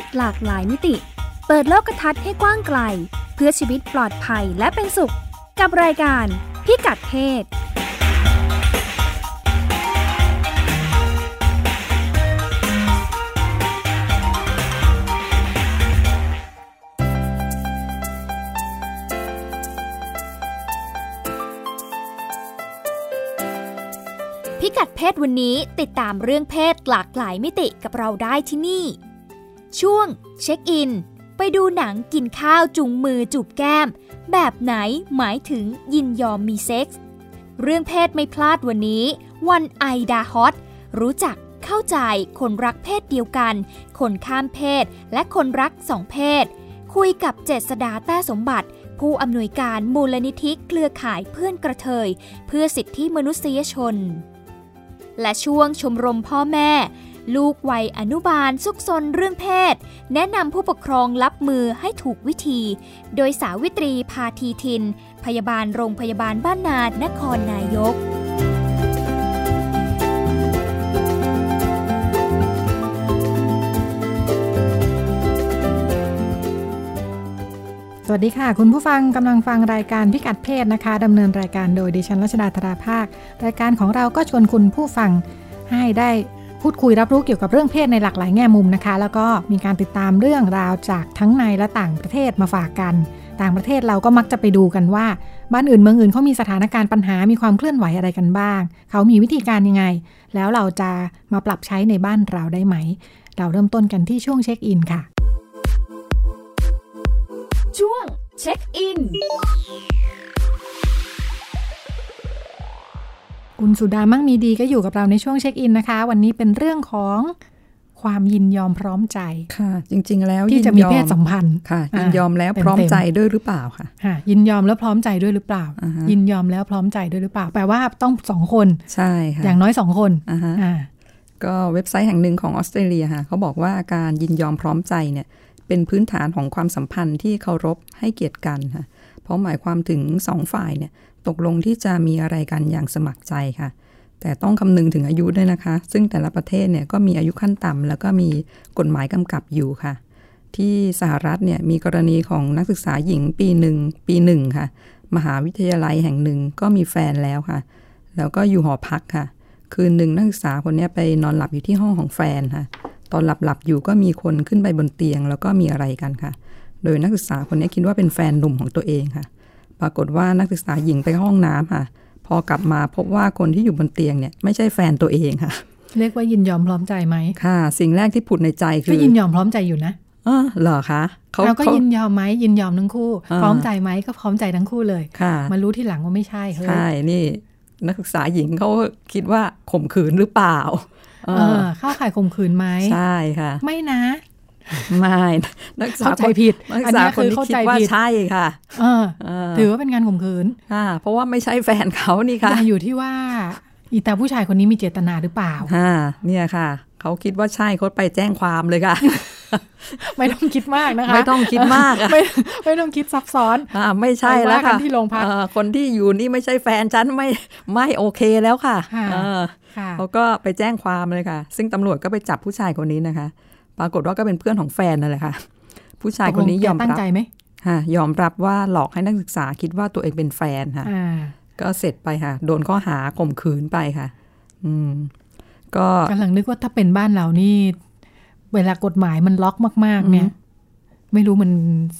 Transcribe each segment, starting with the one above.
ศหลากหลายมิติ เปิดโลกทัศน์ให้กว้างไกล เพื่อชีวิตปลอดภัยและเป็นสุข กับรายการพิกัดเพศพิกัดเพศวันนี้ติดตามเรื่องเพศหลากหลายมิติกับเราได้ที่นี่ ช่วงเช็คอิน ไปดูหนังกินข้าวจุงมือจูบแก้ม แบบไหนหมายถึงยินยอมมีเซ็กส์เรื่องเพศไม่พลาดวันนี้ วัน IDAHOT รู้จักเข้าใจคนรักเพศเดียวกัน คนข้ามเพศ และคนรักสองเพศ คุยกับเจษฎาแต้สมบัติ ผู้อำนวยการมูลนิธิเครือข่ายเพื่อนกะเทย เพื่อสิทธิมนุษยชน และช่วงชมรมพ่อแม่ ลูกวัยอนุบาลซุกซนเรื่องเพศ แนะนำผู้ปกครองรับมือให้ถูกวิธี โดยสาวิตรีพาทีทิน พยาบาลโรงพยาบาลบ้านนานครนายกสวัสดีค่ะ คุณผู้ฟังกำลังฟังรายการพิกัดเพศนะคะดำเนินรายการโดยดิฉันรัชดาธราภาค รายการของเราก็ชวนคุณผู้ฟังให้ได้ พูดคุยรับรู้เกี่ยวกับเรื่องเพศในหลากหลายแง่มุมนะคะ แล้วก็มีการติดตามเรื่องราวจากทั้งในและต่างประเทศมาฝากกัน ต่างประเทศเราก็มักจะไปดูกันว่า บ้านอื่นเมืองอื่นเขามีสถานการณ์ปัญหามีความเคลื่อนไหวอะไรกันบ้าง เขามีวิธีการยังไง แล้วเราจะมาปรับใช้ในบ้านเราได้ไหม เราเริ่มต้นกันที่ช่วงเช็คอินค่ะ ช่วงเช็คอิน คุณสุดามั่งมีดีก็อยู่กับเราในช่วงเช็คอินนะคะ วันนี้เป็นเรื่องของความยินยอมพร้อมใจค่ะ จริง ๆ แล้วที่จะมียินยอเพศสัมพันธ์ค่ะอ่ายิยินยอมแล้วเต็มๆพร้อมใจด้วยหรือเปล่าค่ะค่ะ ยินยอมแล้วพร้อมใจด้วยหรือเปล่าอ่าฮะยินยอมแล้วพร้อมใจด้วยหรือเปล่า แปลว่าต้องสองคนใช่ค่ะอย่างน้อยสองคนอ่าฮะอ่าก็เว็บไซต์แห่งหนึ่งของออสเตรเลียค่ะเขาบอกว่าการยินยอมพร้อมใจเนี่ย เป็นพื้นฐานของความสัมพันธ์ที่เคารพให้เกียรติกันค่ะเพราะหมายความถึงสองฝ่ายเนี่ย ตกลงที่จะมีอะไรกันอย่างสมัครใจค่ะ แต่ต้องคำนึงถึงอายุด้วยนะคะ ซึ่งแต่ละประเทศเนี่ยก็มีอายุขั้นต่ำแล้วก็มีกฎหมายกำกับอยู่ค่ะ ที่สหรัฐเนี่ยมีกรณีของนักศึกษาหญิงปีหนึ่งปีหนึ่งค่ะ มหาวิทยาลัยแห่งหนึ่งก็มีแฟนแล้วค่ะ แล้วก็อยู่หอพักค่ะ คืนหนึ่งนักศึกษาคนนี้ไปนอนหลับอยู่ที่ห้องของแฟนค่ะ ตอนหลับหลับอยู่ก็มีคนขึ้นไปบนเตียง แล้วก็มีอะไรกันค่ะ โดยนักศึกษาคนนี้คิดว่าเป็นแฟนหนุ่มของตัวเองค่ะ ปรากฏว่านักศึกษาหญิงไปห้องน้ำค่ะ พอกลับมาพบว่าคนที่อยู่บนเตียงเนี่ยไม่ใช่แฟนตัวเองค่ะ เรียกว่ายินยอมพร้อมใจไหมค่ะ สิ่งแรกที่ผุดในใจคืก็อยินยอมพร้อมใจอยู่นะอ๋อเหรอคะเขาเราก็เขายินยอมไหมยินยอมทั้งคู่อ่าพร้อมใจไหมก็พร้อมใจทั้งคู่เลยค่ะมารู้ทีหลังว่าไม่ใช่เฮ้ยใช่นี่นักศึกษาหญิงเขาคิดว่าข่มขืนหรือเปล่า เอเอออเข้าข่ายข่มขืนไหมใช่ค่ะ ไม่นะ ไม่นักศึกษาเข้าใจผิดนักศึอันกษานี้คนคือนี้เข้าคิดใจว่าผิดใช่ค่ะเออเออถือว่าเป็นการข่มขืนค่ะเพราะว่าไม่ใช่แฟนเขานี่ค่ะแต่อยู่ที่ว่าอีตาผู้ชายคนนี้มีเจตนาหรือเปล่าค่ะเนี่ยค่ะ เขาคิดว่าใช่เขาไปแจ้งความเลยค่ะ ไม่ต้องคิดมากนะคะ ไม่ต้องคิดมากอะไม่ไม่ต้องคิดซับซ้อนอ่าไม่ใช่ไปแล้วว่ากัค่ะนที่โรงพักเออคนที่อยู่นี่ไม่ใช่แฟนฉันไม่ไม่โอเคแล้วค่ะค่ะเออค่ะเขาก็ไปแจ้งความเลยค่ะ ซึ่งตำรวจก็ไปจับผู้ชายคนนี้นะคะ ปรากฏว่าก็เป็นเพื่อนของแฟนนั่นแหละค่ะ ผู้ชายคนนี้ยอมตกลงแกตั้งรับใจไหมค่ะยอมรับว่าหลอกให้นักศึกษาคิดว่าตัวเองเป็นแฟนค่ะอ่าก็เสร็จไปค่ะ โดนข้อหาข่มขืนไปค่ะ อืม ก็กำลังนึกว่าถ้าเป็นบ้านเรานี่ เวลากฎหมายมันล็อกมาก ๆ เนี่ย ไม่รู้มัน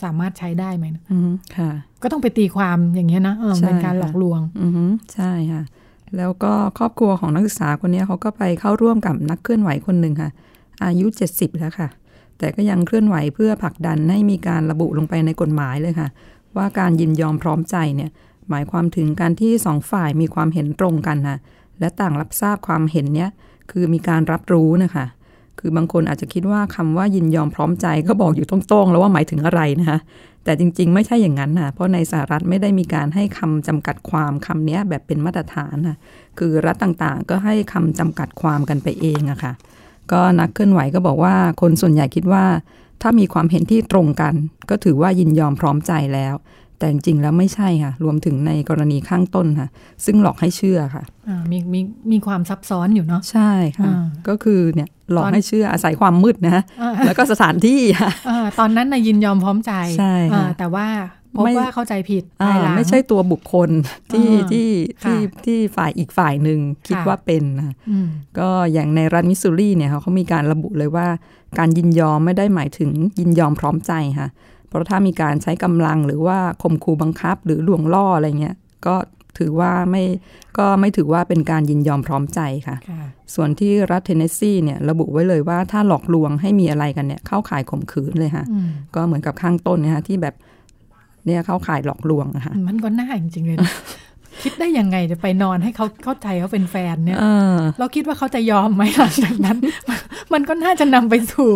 สามารถใช้ได้ไหมนะอืมค่ะ ก็ต้องไปตีความอย่างเงี้ยนะเออใช่เป็นการหลอกค่ะลวง อือฮึใช่ค่ะ แล้วก็ครอบครัวของนักศึกษาคนนี้เขาก็ไปเข้าร่วมกับนักเคลื่อนไหวคนหนึ่งค่ะ อายุ 70 แล้วค่ะ แต่ก็ยังเคลื่อนไหวเพื่อผลักดันให้มีการระบุลงไปในกฎหมายเลยค่ะ ว่าการยินยอมพร้อมใจเนี่ยหมายความถึงการที่สองฝ่ายมีความเห็นตรงกันนะและต่างรับทราบความเห็นเนี้ยคือมีการรับรู้นะคะคือบางคนอาจจะคิดว่าคำว่ายินยอมพร้อมใจก็บอกอยู่ตรงๆแล้วว่าหมายถึงอะไรนะคะแต่จริงๆ ไม่ใช่อย่างนั้นนะเพราะในสหรัฐไม่ได้มีการให้คำจำกัดความคำเนี้ยแบบเป็นมาตรฐานนะคือรัฐต่างๆ ก็ให้คำจำกัดความกันไปเองอะค่ะ ก็นักเคลื่อนไหวก็บอกว่าคนส่วนใหญ่คิดว่า ถ้ามีความเห็นที่ตรงกัน ก็ถือว่ายินยอมพร้อมใจแล้วแแต่จริงๆแล้วไม่ใช่ค่ะ รวมถึงในกรณีข้างต้นค่ะ ซึ่งหลอกให้เชื่อค่ะอ่ามีมีมีความซับซ้อนอยู่เนาะใช่ค่ะอ่าก็คือเนี่ยหลอกตอนให้เชื่ออาศัยความมืดนะอ่าแล้วก็สถานที่ค่ะอ่าตอนนั้นนายยินยอมพร้อมใจใช่ค่ะอ่าแต่ว่า พบไม่ว่าเข้าใจผิดอ่าภายหลังไม่ใช่ตัวบุคคลที่อ่าที่ที่ค่ะที่ฝ่ายอีกฝ่ายหนึ่งคิดค่ะว่าเป็นนะอืมก็อย่างในรัฐมิสซูรีเนี่ยเขามีการระบุเลยว่า การยินยอมไม่ได้หมายถึงยินยอมพร้อมใจค่ะ เพราะถ้ามีการใช้กำลังหรือว่าข่มขู่บังคับ หรือลวงล่ออะไรเงี้ยก็ถือว่าไม่ก็ไม่ถือว่าเป็นการยินยอมพร้อมใจค่ะค่ะส่วนที่รัฐเทนเนสซีเนี่ยระบุไว้เลยว่าถ้าหลอกลวงให้มีอะไรกันเนี่ยเข้าข่ายข่มขืนเลยค่ะอืมก็เหมือนกับข้างต้นเนยคะที่แบบ เนี่ยเข้าข่ายหลอกลวงอะค่ะมันก็น่าจริงๆเลยนะคิดได้ยังไงจะไปนอนให้เขาเข้าใจเขาเป็นแฟนเนี่ยเออเราคิดว่าเขาจะยอมไหมหลังจากนั้น มันก็น่าจะนำไปสู่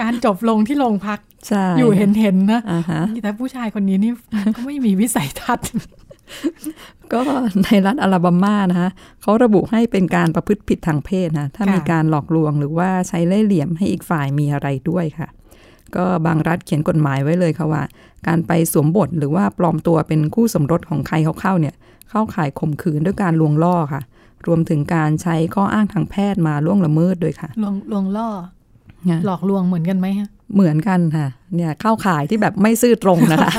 การจบลงที่โรงพักใช่อยู่เห็นๆนะอ่าฮะแต่ผู้ชายคนนี้นี่ก็ไม่มีวิสัยทัศน์ก็ในรัฐอลาบามานะคะเขาระบุให้เป็นการประพฤติผิดทางเพศนะถ้าค่ะมีการหลอกลวงหรือว่าใช้เล่ห์เหลี่ยมให้อีกฝ่ายมีอะไรด้วยค่ะ ก็บางรัฐเขียนกฎหมายไว้เลยค่ะว่า การไปสวมบทหรือว่าปลอมตัวเป็นคู่สมรสของใครเขาเข้าเนี่ยเข้าข่ายข่มขืนด้วยการลวงล่อค่ะ รวมถึงการใช้ข้ออ้างทางแพทย์มาล่วงละเมิดด้วยค่ะลวงลวงล่อเนี่ยหลอกลวงเหมือนกันไหมฮะ เหมือนกันค่ะ เนี่ยเข้าข่ายที่แบบไม่ซื่อตรงนะคะ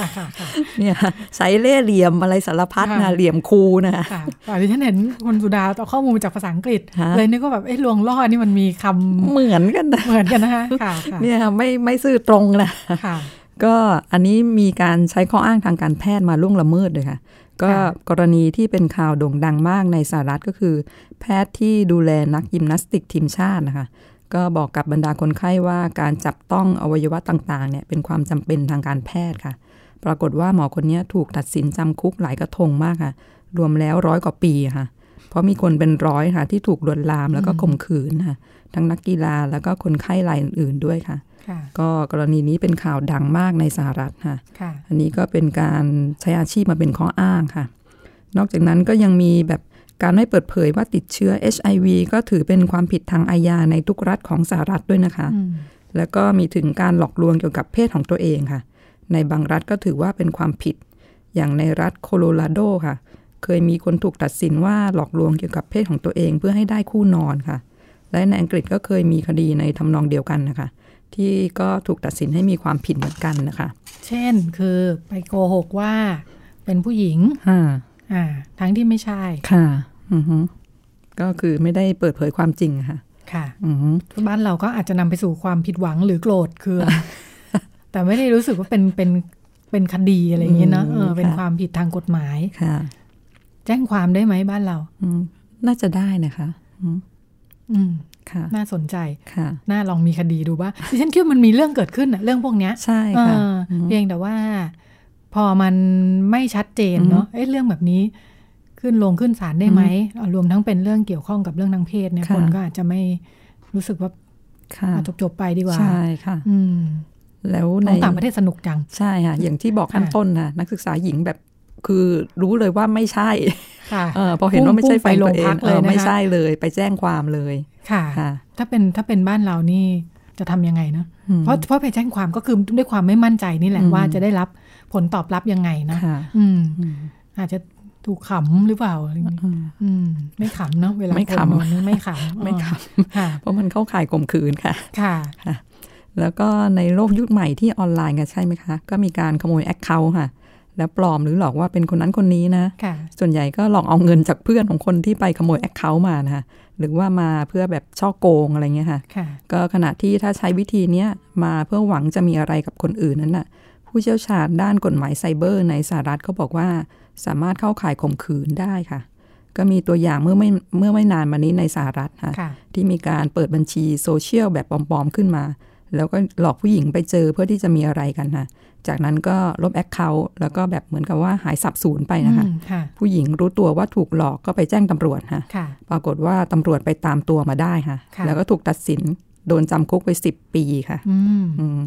เนี่ยใช้เล่ห์เหลี่ยมอะไรสารพัดนะค่ะเหลี่ยมคูนะคะค่ะตอนที่ฉันเห็นคุณสุดาเอาข้อมูลมาจากภาษาอังกฤษฮะเลยนึกว่าแบบเอ้ลวงล่อนี่มันมีคำเหมือนกันนะเหมือนกันนะคะค่ะค่ะเนี่ยค่ะไม่ไม่ซื่อตรงนะค่ะก็อันนี้มีการใช้ข้ออ้างทางการแพทย์มาล่วงละเมิดเลยค่ะ ก็ค่ะกรณีที่เป็นข่าวโด่งดังมากในสหรัฐก็คือ แพทย์ที่ดูแลนักยิมนาสติกทีมชาตินะคะ ก็บอกกับบรรดาคนไข้ว่าการจับต้องอวัยวะต่างๆเนี่ยเป็นความจำเป็นทางการแพทย์ค่ะ ปรากฏว่าหมอคนนี้ถูกตัดสินจำคุกหลายกระทงมากค่ะ รวมแล้วร้อยกว่าปีค่ะ เพราะมีคนเป็นร้อยค่ะ ที่ถูกลวนลามแล้วก็ข่มขืนค่ะ ทั้งนักกีฬาแล้วก็คนไข้รายอื่นๆด้วยค่ะค่ะก็กรณีนี้เป็นข่าวดังมากในสหรัฐค่ะค่ะอันนี้ก็เป็นการใช้อาชีพมาเป็นข้ออ้างค่ะ นอกจากนั้นก็ยังมีแบบ การไม่เปิดเผยว่าติดเชื้อ HIV ก็ถือเป็นความผิดทางอาญาในทุกรัฐของสหรัฐด้วยนะคะอืมแล้วก็มีถึงการหลอกลวงเกี่ยวกับเพศของตัวเองค่ะ ในบางรัฐก็ถือว่าเป็นความผิด อย่างในรัฐโคโลราโดค่ะ เคยมีคนถูกตัดสินว่าหลอกลวงเกี่ยวกับเพศของตัวเองเพื่อให้ได้คู่นอนค่ะ และในอังกฤษก็เคยมีคดีในทำนองเดียวกันนะคะ ที่ก็ถูกตัดสินให้มีความผิดเหมือนกันนะคะ เช่นคือไปโกหกว่าเป็นผู้หญิง อ่าอ่า ทั้งที่ไม่ใช่ ค่ะ อือฮึก็คือไม่ได้เปิดเผยความจริงอะค่ะ ค่ะอือฮึบ้านเราก็อาจจะนำไปสู่ความผิดหวังหรือโกรธเคืองแต่ไม่ได้รู้สึกว่าเป็นเป็นเป็นคดีอะไรอย่างเงี้ยเนอะเออเป็นความผิดทางกฎหมายค่ะ แจ้งความได้ไหมบ้านเรา อืมน่าจะได้นะคะอืมอืมค่ะ น่าสนใจค่ะ น่าลองมีคดีดูบ้างดิฉันคิดว่ามันมีเรื่องเกิดขึ้นอะเรื่องพวกเนี้ย ใช่ค่ะเอออเพียงแต่ว่า พอมันไม่ชัดเจนเนาะเอ้เรื่องแบบนี้ขึ้นลงขึ้นศาลได้ไหมเอารวมทั้งเป็นเรื่องเกี่ยวข้องกับเรื่องทางเพศเนี่ยค่ะคนก็อาจจะไม่รู้สึกว่าค่ะจบจบๆไปดีกว่า ใช่ค่ะอืมแล้วขในองต่างประเทศสนุกจัง ใช่ค่ะ อย่างที่บอกขั้นค่ะต้นนะนักศึกษาหญิงแบบคือรู้เลยว่าไม่ใช่ค่ะเออพอเห็นว่าไม่ใช่แฟนตัวเอพุ่งไปโรงพังกเอเลยอนะคะไม่ใช่เลยไปแจ้งความเลยค่ะค่ะ ถ้าเป็นถ้าเป็นบ้านเรานี่จะทำยังไงเนาะอืมเพราะเพราะไปแจ้งความก็คือด้วยความไม่มั่นใจนี่แหละอืมว่าจะได้รับ ผลตอบรับยังไงนะค่ะอืมอืม อาจจะถูกขำหรือเปล่าอะไรอย่างงี้อืมอืม ไม่ขำเนาะเวลาไม่คนขำนอนนี่ไม่ขำไม่ขค่ะเพราะมันเข้าข่ายข่มขืนค่ะ ค่ะแล้วก็ในโลกยุคใหม่ที่ออนไลน์กันใช่ไหมคะ ก็มีการขโมย account ค่ะ แล้วปลอมหรือหลอกว่าเป็นคนนั้นคนนี้นะค่ะส่วนใหญ่ก็หลอกเอาเงินจากเพื่อนของคนที่ไปขโมย account มานะคะหรือว่ามาเพื่อแบบฉ้อโกงอะไรเงี้ยค่ะค่ะก็ขณะที่ถ้าใช้วิธีเนี้ยมาเพื่อหวังจะมีอะไรกับคนอื่นนั้นน่ะ ผู้เชี่ยวชาญด้านกฎหมายไซเบอร์ในสหรัฐก็บอกว่า สามารถเข้าข่ายข่มขืนได้ค่ะ ก็มีตัวอย่างเมื่อไม่เมื่อไม่นานมานี้ในสหรัฐค่ะค่ะที่มีการเปิดบัญชีโซเชียลแบบปลอมๆขึ้นมา แล้วก็หลอกผู้หญิงไปเจอเพื่อที่จะมีอะไรกันค่ะจากนั้นก็ลบแอคเคาท์แล้วก็แบบเหมือนกับว่าหายสับสูญไปนะคะอืมค่ะผู้หญิงรู้ตัวว่าถูกหลอกก็ไปแจ้งตำรวจค่ะค่ะปรากฏว่าตำรวจไปตามตัวมาได้ค่ะค่ะ แล้วก็ถูกตัดสินโดนจำคุกไปสิบปีค่ะอืมอืม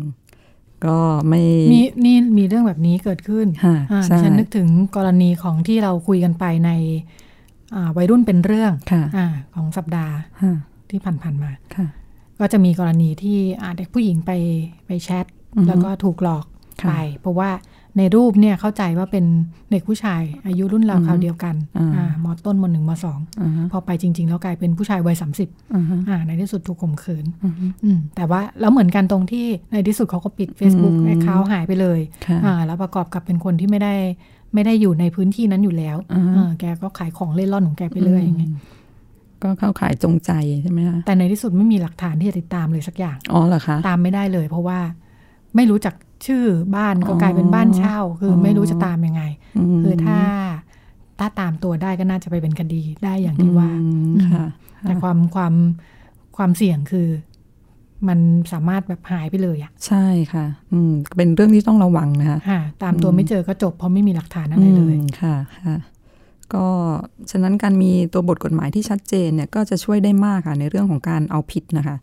ก็ไม่มีนี่มีเรื่องแบบนี้เกิดขึ้นค่ะอ่าใช่ดิฉันนึกถึงกรณีของที่เราคุยกันไปในอ่าวัยรุ่นเป็นเรื่องค่ะอ่าของสัปดาห์ค่ะที่ผ่านๆมาค่ะก็จะมีกรณีที่อ่าเด็กผู้หญิงไปไปแชทอือฮึแล้วก็ถูกหลอกค่ะไปเพราะว่า ในรูปเนี่ยเข้าใจว่าเป็นเด็กผู้ชายอายุรุ่นราวคราวเดียวกันอ่าอ่ามอต้นมหนึ่งมสองอ่าฮะพอไปจริง ๆ แล้วกลายเป็นผู้ชายวัยสามสิบอ่าฮะอ่าในที่สุดถูกข่มขืนอือฮึอืมแต่ว่าแล้วเหมือนกันตรงที่ในที่สุดเขาก็ปิด Facebook อืมแอคเคาท์หายไปเลยค่ะอ่าแล้วประกอบกับเป็นคนที่ไม่ได้ไม่ได้อยู่ในพื้นที่นั้นอยู่แล้วอ่าฮะเออแกก็ขายของเล่ร่อนของแกไปเรื่อยอย่างเงี้ยก็เข้าขายจงใจใช่ไหมคะแต่ในที่สุดไม่มีหลักฐานที่จะติดตามเลยสักอย่าง อ๋อเหรอคะ ตามไม่ได้เลยเพราะว่า ไม่รู้จักชื่อบ้านก็อ๋อกลายเป็นบ้านเช่า คือออไม่รู้จะตามยังไงมคือถ้าถ้าตามตัวได้ก็น่าจะไปเป็นคดีได้อย่างที่ว่าอืมค่ะแต่ความความความเสี่ยงคือมันสามารถแบบหายไปเลยอะใช่ค่ะ อืม เป็นเรื่องที่ต้องระวังนะคะ่ะตามตัวอืมไม่เจอก็จบเพราะไม่มีหลักฐานอะไรเลยอืมค่ะค่ะ ก็ฉะนั้นการมีตัวบทกฎหมายที่ชัดเจนเนี่ย ก็จะช่วยได้มากค่ะในเรื่องของการเอาผิดนะคะ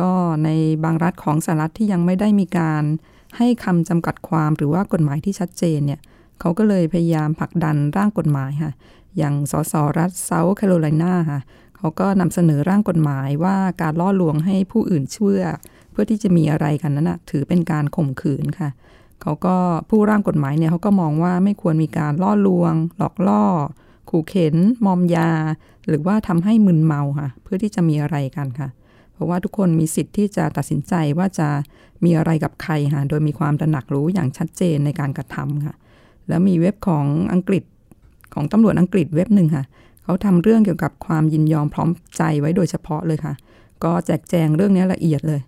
ก็ในบางรัฐของสหรัฐที่ยังไม่ได้มีการให้คำจำกัดความหรือว่ากฎหมายที่ชัดเจนเนี่ยเขาก็เลยพยายามผลักดันร่างกฎหมายค่ะอย่างสสรัฐเซาท์แคโรไลนาค่ะเขาก็นำเสนอร่างกฎหมายว่าการล่อลวงให้ผู้อื่นเชื่อ เพื่อที่จะมีอะไรกันนั้นนะถือเป็นการข่มขืนค่ะเขาก็ผู้ร่างกฎหมายเนี่ยเขาก็มองว่าไม่ควรมีการล่อลวง หลอกล่อ ขู่เข็น มอมยา หรือว่าทำให้มึนเมาค่ะ เพื่อที่จะมีอะไรกันค่ะ ราะว่าทุกคนมีสิทธิ์ที่จะตัดสินใจว่าจะมีอะไรกับใครค่ะโดยมีความตระหนักรู้อย่างชัดเจนในการกระทำค่ะ แล้วมีเว็บของอังกฤษของตำรวจอังกฤษเว็บหนึ่งค่ะ เขาทำเรื่องเกี่ยวกับความยินยอมพร้อมใจไว้โดยเฉพาะเลยค่ะ ก็แจกแจงเรื่องนี้ละเอียดเลย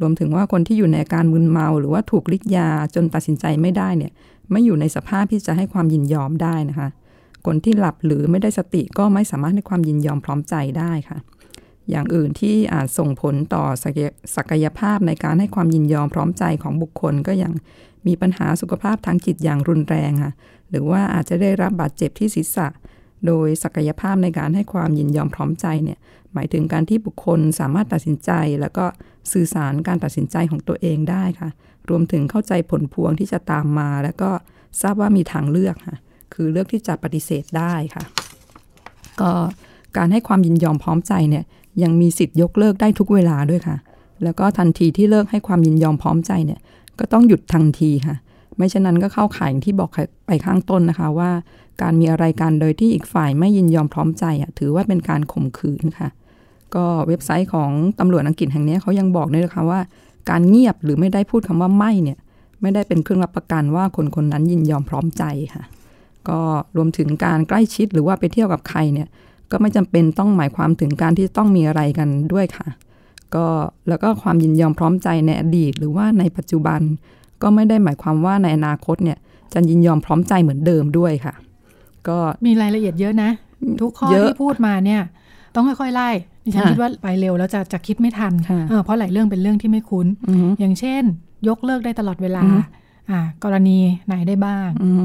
รวมถึงว่าคนที่อยู่ในอาการมึนเมา หรือว่าถูกฤทธิ์ยาจนตัดสินใจไม่ได้เนี่ย ไม่อยู่ในสภาพที่จะให้ความยินยอมได้นะคะ คนที่หลับหรือไม่ได้สติก็ไม่สามารถให้ความยินยอมพร้อมใจได้ค่ะ อย่างอื่นที่อาจส่งผลต่อศักยภาพในการให้ความยินยอมพร้อมใจของบุคคลก็อย่างมีปัญหาสุขภาพทางจิตอย่างรุนแรงค่ะหรือว่าอาจจะได้รับบาดเจ็บที่ศีรษะ โดยศักยภาพในการให้ความยินยอมพร้อมใจเนี่ยหมายถึงการที่บุคคลสามารถตัดสินใจ แล้วก็สื่อสารการตัดสินใจของตัวเองได้ค่ะ รวมถึงเข้าใจผลพวงที่จะตามมา แล้วก็ทราบว่ามีทางเลือกค่ะคือเลือกที่จะปฏิเสธได้ค่ะ ก็การให้ความยินยอมพร้อมใจเนี่ย ยังมีสิทธิ์ยกเลิกได้ทุกเวลาด้วยค่ะ แล้วก็ทันทีที่เลิกให้ความยินยอมพร้อมใจเนี่ย ก็ต้องหยุดทันทีค่ะ ไม่เช่นนั้นก็เข้าข่ายอย่างที่บอกไปข้างต้นนะคะว่า การมีอะไรกันโดยที่อีกฝ่ายไม่ยินยอมพร้อมใจอะถือว่าเป็นการข่มขืนค่ะ ก็เว็บไซต์ของตำรวจอังกฤษแห่งนี้เขายังบอกด้วยนะคะว่า การเงียบหรือไม่ได้พูดคำว่าไม่เนี่ย ไม่ได้เป็นเครื่องรับประกันว่าคนคนนั้นยินยอมพร้อมใจค่ะ ก็รวมถึงการใกล้ชิดหรือว่าไปเที่ยวกับใครเนี่ย ก็ไม่จำเป็นต้องหมายความถึงการที่ต้องมีอะไรกันด้วยค่ะ ก็แล้วก็ความยินยอมพร้อมใจในอดีต หรือว่าในปัจจุบัน ก็ไม่ได้หมายความว่าในอนาคตเนี่ยจะยินยอมพร้อมใจเหมือนเดิมด้วยค่ะ ก็มีรายละเอียดเยอะนะ ทุกข้อเยอะที่พูดมาเนี่ย ต้องค่อยๆไล่ดิฉันค่ะคิดว่าไปเร็วแล้วจะจะคิดไม่ทันค่ะเออเพราะหลายเรื่องเป็นเรื่องที่ไม่คุ้นอือฮึอย่างเช่น ยกเลิกได้ตลอดเวลาอือฮึอ่ากรณีไหนได้บ้างอือฮึ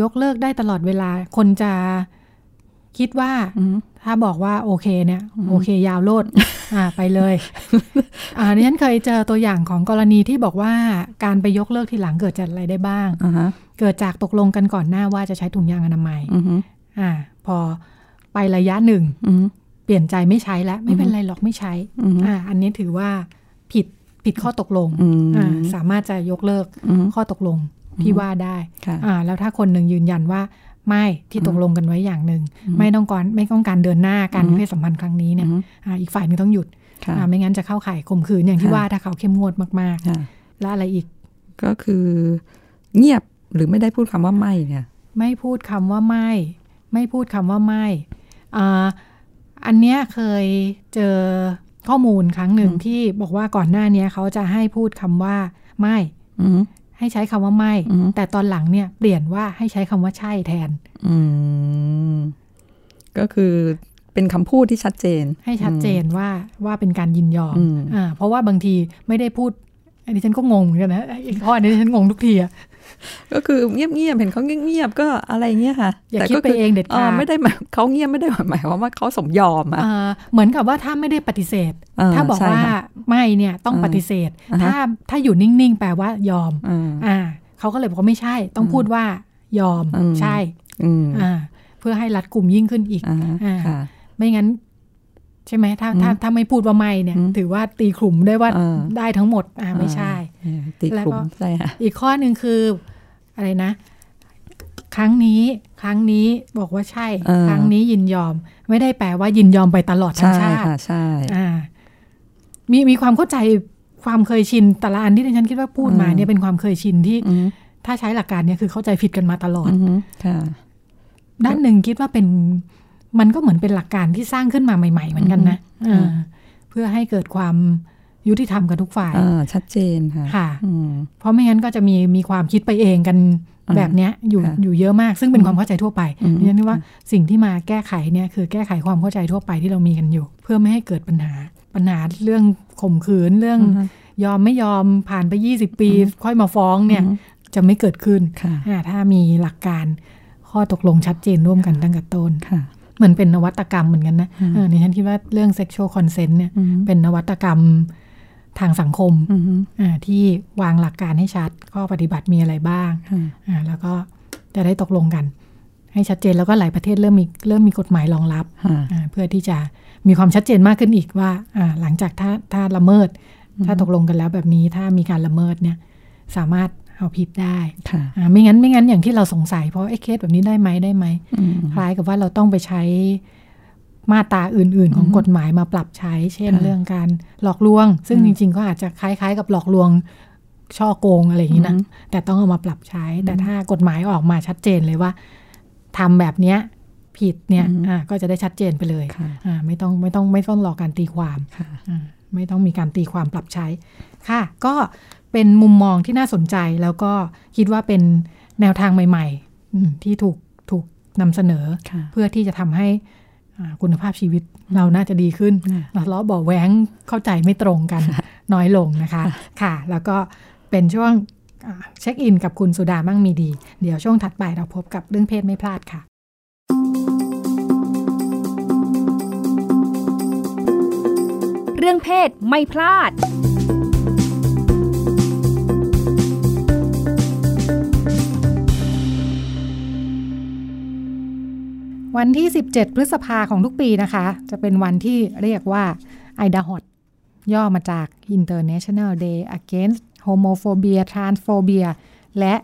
ยกเลิกได้ตลอดเวลา คนจะ คิดว่าอือฮึถ้าบอกว่าโอเคเนี่ยอืมโอเคยาวโลดอ่าไปเลยอ่าดิฉันเคยเจอตัวอย่างของกรณีที่บอกว่าการไปยกเลิกทีหลังเกิดจากอะไรได้บ้างอ่าฮะเกิดจากตกลงกันก่อนหน้าว่าจะใช้ถุงยางอนามัยอือฮึอ่า พอไประยะหนึ่งอือฮึเปลี่ยนใจไม่ใช้แล้ว ไม่เป็นไรหรอกไม่ใช้อือฮึอ่าอันนี้ถือว่าผิดผิดข้อตกลงอืมอ่าสามารถจะยกเลิกอือฮึข้อตกลงที่ว่าได้ค่ะอ่าแล้วถ้าคนหนึ่งยืนยันว่า ไม่ที่ตกลงกันไว้อย่างหนึ่งอืมไม่ต้องการไม่ต้องการเดินหน้าการอืมเพศสัมพันธ์ครั้งนี้เนี่ยอือฮึอ่าอีกฝ่ายหนึงต้องหยุดค่ะอ่าไม่งั้นจะเข้าข่ายข่มขืนอย่างที่ค่ะว่าถ้าเขาเข้มงวดมากค่ะๆและอะไรอีก ก็คือเงียบหรือไม่ได้พูดคำว่าไม่เนี่ย ไม่พูดคำว่าไม่ ไม่พูดคำว่าไม่อ่าอันเนี้ยเคยเจอข้อมูลครั้งหนึ่งอืมที่บอกว่าก่อนหน้าเนี้ยเขาจะให้พูดคำว่าไม่อือฮึ ให้ใช้คำว่าไม่อืมแต่ตอนหลังเนี่ยเปลี่ยนว่าให้ใช้คำว่าใช่แทนอืมก็คือเป็นคำพูดที่ชัดเจน ให้ชัดเจนว่าว่าเป็นการยินยอมอืมอ่าเพราะว่าบางทีไม่ได้พูดอันนี้ฉันก็งงเหมือนกันนะอีกข้อนี้ฉันงงทุกทีอะ ก็คือเงียบๆเห็นเขาเงียบๆก็อะไรเงี้ยค่ะอย่าแต่คิดก็ไปเองเด็ดขาดไม่ได้หมายเขาเงียบไม่ได้หมายความว่าเขาสมยอมอะอ่าเหมือนกับว่าถ้าไม่ได้ปฏิเสธอ่าถ้าบอกใช่ว่าค่ะไม่เนี่ยต้องอ่าปฏิเสธอ่าฮะถ้าถ้าอยู่นิ่งๆแปลว่ายอมอ่าอ่าเขาก็เลยบอกว่าไม่ใช่ ต้องอืมพูดว่ายอมอืมใช่อืมอ่าเพื่อให้รัดกลุ่มยิ่งขึ้นอีกอ่าอ่าค่ะไม่งั้น ใช่ไหมถ้าถ้าอืมถ้าไม่พูดว่าไม่เนี่ยอืมถือว่าตีกลุ่มได้ว่าอ่าได้ทั้งหมดอ่าไม่ใช่เออตีแล้วกลุ่มก็ใช่ค่ะอีกข้อหนึ่งคืออะไรนะ ครั้งนี้ครั้งนี้บอกว่าใช่ ครั้งนี้ยินยอม ไม่ได้แปลว่ายินยอมไปตลอดทั้งชาติใช่อ่ามีมีความเข้าใจความเคยชินแต่ละอันที่ดิฉันคิดว่าพูดมาเนี่ยเป็นความเคยชินที่ถ้าใช้หลักการเนี่ยคือเข้าใจผิดกันมาตลอดค่ะด้านหนึ่งคิดว่าเป็น มันก็เหมือนเป็นหลักการที่สร้างขึ้นมาใหม่ ๆ เหมือนกันนะเพื่อให้เกิดความยุติธรรมกับทุกฝ่ายชัดเจนค่ะค่ะเพราะไม่งั้นก็จะมีมีความคิดไปเองกันแบบเนี้ยอยู่อยู่เยอะมาก ซึ่งเป็นความเข้าใจทั่วไปดิฉันว่าสิ่งที่มาแก้ไขเนี่ยคือแก้ไขความเข้าใจทั่วไปที่เรามีกันอยู่ เพื่อไม่ให้เกิดปัญหาปัญหาเรื่องข่มขืนเรื่อง ยอมไม่ยอมผ่านไปยี่สิบปี ค่อยมาฟ้องเนี่ยจะไม่เกิดขึ้นถ้ามีหลักการข้อตกลงชัดเจนร่วมกันตั้งแต่ต้น เหมือนเป็นนวัตกรรมเหมือนกันนะในฉันคิดว่าเรื่อง sexual consent เนี่ยเป็นนวัตกรรมทางสังคมที่วางหลักการให้ชัดข้อปฏิบัติมีอะไรบ้างแล้วก็จะได้ตกลงกัน ให้ชัดเจนแล้วก็หลายประเทศเริ่มมีเริ่มมีกฎหมายรองรับ เพื่อที่จะมีความชัดเจนมากขึ้นอีกว่าหลังจากถ้าถ้าละเมิด ถ้าตกลงกันแล้วแบบนี้ถ้ามีการละเมิดเนี่ย สามารถ เอาผิดได้ไม่งั้นไม่งั้นอย่างที่เราสงสัยเพราะไอ้เคสแบบนี้ได้ไหมได้ไหมคล้ายกับว่าเราต้องไปใช้มาตราอื่น ๆ ของกฎหมายมาปรับใช้ เช่นเรื่องการหลอกลวง ซึ่งจริง ๆ ก็อาจจะคล้าย ๆ กับหลอกลวงช่อโกงอะไรอย่างนี้นะแต่ต้องเอามาปรับใช้ แต่ถ้ากฎหมายออกมาชัดเจนเลยว่าทำแบบเนี้ยผิดเนี่ยก็จะได้ชัดเจนไปเลยไม่ต้องไม่ต้องไม่ต้องรอการตีความไม่ต้องมีการตีความปรับใช้ ค่ะ ก็ เป็นมุมมองที่น่าสนใจแล้วก็คิดว่าเป็นแนวทางใหม่ ๆ ที่ถูกถูกนำเสนอ เพื่อที่จะทำให้คุณภาพชีวิตเราน่าจะดีขึ้นเราล้อบอกแหวงเข้าใจไม่ตรงกันน้อยลงนะคะ ค่ะ แล้วก็เป็นช่วงเช็คอินกับคุณสุดามั่งมีดี เดี๋ยวช่วงถัดไปเราพบกับเรื่องเพศไม่พลาดค่ะ เรื่องเพศไม่พลาด วันที่ 17 พฤษภาของทุกปีนะคะ จะเป็นวันที่เรียกว่าไอดาฮอตย่อมาจาก International Day Against Homophobia Transphobia และ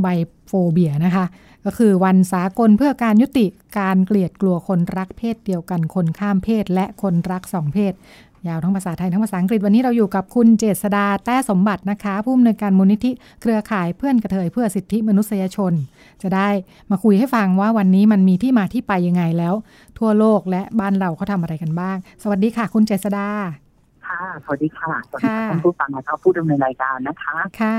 ไบโฟเบียนะคะ ก็คือวันสากลเพื่อการยุติการเกลียดกลัวคนรักเพศเดียวกันคนข้ามเพศและคนรักสองเพศ ยาวทั้งภาษาไทย ทั้งภาษาอังกฤษวันนี้เราอยู่กับคุณเจษดาแต้สมบัตินะคะ ผู้อำนวยการมูลนิธิเครือข่ายเพื่อนกระเทยเพื่อสิทธิมนุษยชน จะได้มาคุยให้ฟังว่าวันนี้มันมีที่มาที่ไปยังไงแล้ว ทั่วโลกและบ้านเราเขาทำอะไรกันบ้าง สวัสดีค่ะ คุณเจษดาค่ะสวัสดีค่ะสวัสดีท่านผู้ฟังและผู้ดำเนินรายการนะคะค่ะ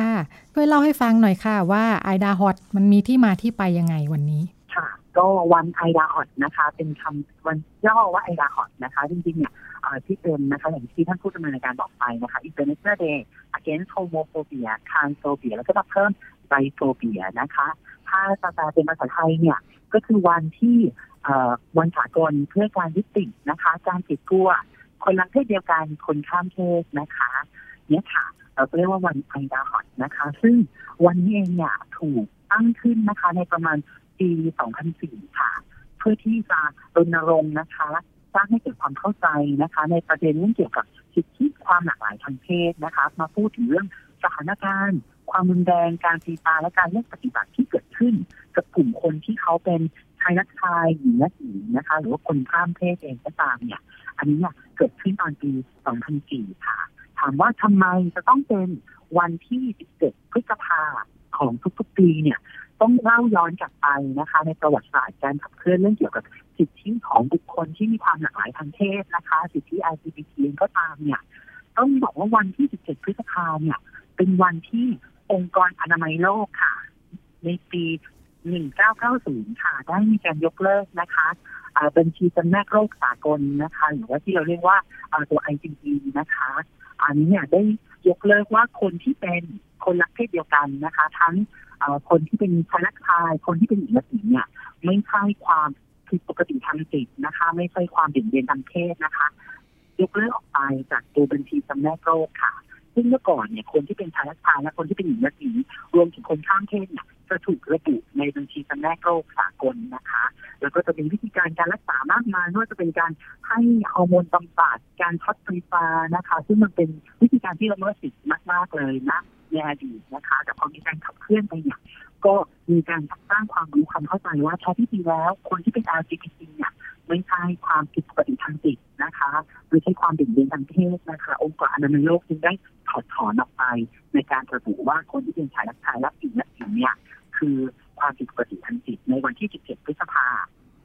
ช่วยเล่าให้ฟังหน่อยค่ะว่าไอดาฮอตมันมีที่มาที่ไปยังไงวันนี้ค่ะ ก็วันไอดาฮอตนะคะ เป็นคำวันย่อว่าไอดาฮอตนะคะ จริงๆเนี่ย ที่เป็นนะคะอย่างที่ท่านผู้ดำเนินการบอกไปนะคะ International Day Against Homophobia Transphobia แล้วก็มาเพิ่ม Biphobia นะคะ ถ้าจะแปลเป็นภาษาไทยเนี่ย ก็คือวันที่วันสากลเพื่อการยุตินะคะ การติดกลัว คนรักเพศเดียวกันคนข้ามเพศนะคะ เนี่ยค่ะ เราเรียกว่าวันไอดาฮอตนะคะ ซึ่งวันนี้เองเนี่ยถูกตั้งขึ้นนะคะ ในประมาณปี 2004 ค่ะ เพื่อที่จะรณรงค์นะคะ สร้างให้เกิดความเข้าใจนะคะ ในประเด็นเรื่องเกี่ยวกับสิทธิความหลากหลายทางเพศนะคะ มาพูดถึงเรื่องสถานการณ์ ความรุนแรงการตีตาและการเลือกปฏิบัติที่เกิดขึ้น กับกลุ่มคนที่เขาเป็นชายนักชายหญิงนักหญิงนะคะ หรือว่าคนข้ามเพศเองก็ตามเนี่ย อันนี้เนี่ยเกิดขึ้นตอนปี 2004 ค่ะ ถามว่าทำไมจะต้องเป็นวันที่ 17 พฤษภาของทุกๆปีเนี่ย ต้องเล่าย้อนกลับไปนะคะ ในประวัติศาสตร์การขับเคลื่อนเรื่องเกี่ยวกับ สิทธิของบุคคลที่มีความหลากหลายทางเพศนะคะ สิทธิ LGBT ก็ตามเนี่ย ต้องบอกว่าวันที่ 17 พฤษภาเนี่ย เป็นวันที่องค์กรอนามัยโลกค่ะ ในปี 1990 ค่ะ ได้มีการยกเลิกนะคะบัญชีจำแนกโรคสากลนะคะ หรือว่าที่เราเรียกว่าตัว ICD นะคะ อันนี้เนี่ยได้ยกเลิกว่าคนที่เป็นคนรักเพศเดียวกันนะคะ ทั้งคนที่เป็นชายรักชาย คนที่เป็นหญิงรักหญิงเนี่ยไม่ใช่ความ ผิดปกติทางจิตนะคะ ไม่ใช่ความเบี่ยงเบนทางเพศนะคะยกเลิกออกไปจากตัวบัญชีจำแนกโรคค่ะ ซึ่งเมื่อก่อนเนี่ยคนที่เป็นชายรักชายและคนที่เป็นหญิงรักหญิงรวมถึงคนข้ามเพศเนี่ยจะถูกระบุในบัญชีจำแนกโรคสากลนะคะ แล้วก็จะมีวิธีการการรักษามากมายไม่ว่าจะเป็นการให้ฮอร์โมนบำบัดการช็อตไฟฟ้านะคะ ซึ่งมันเป็นวิธีการที่ละเมิดสิทธิ์มาก ๆ เลยนะ ในอดีตนะคะแต่พอมีการขับเคลื่อนไปเนี่ยก็มีการสร้างความรู้ความเข้าใจว่าแท้ที่จริงแล้ว คนที่เป็น LGBT เนี่ยไม่ใช่ความผิดปกติทางจิตนะคะไม่ใช่ความเด่นเด่นทางเพศนะคะ องค์กรอนามัยโลกจึงได้ถอดถอนออกไป ในการระบุว่าคนที่เป็นชายรักชายรับหญิงรับหญิงเนี่ยคือความผิดปกติทางจิตในวันที่ 17 พฤษภา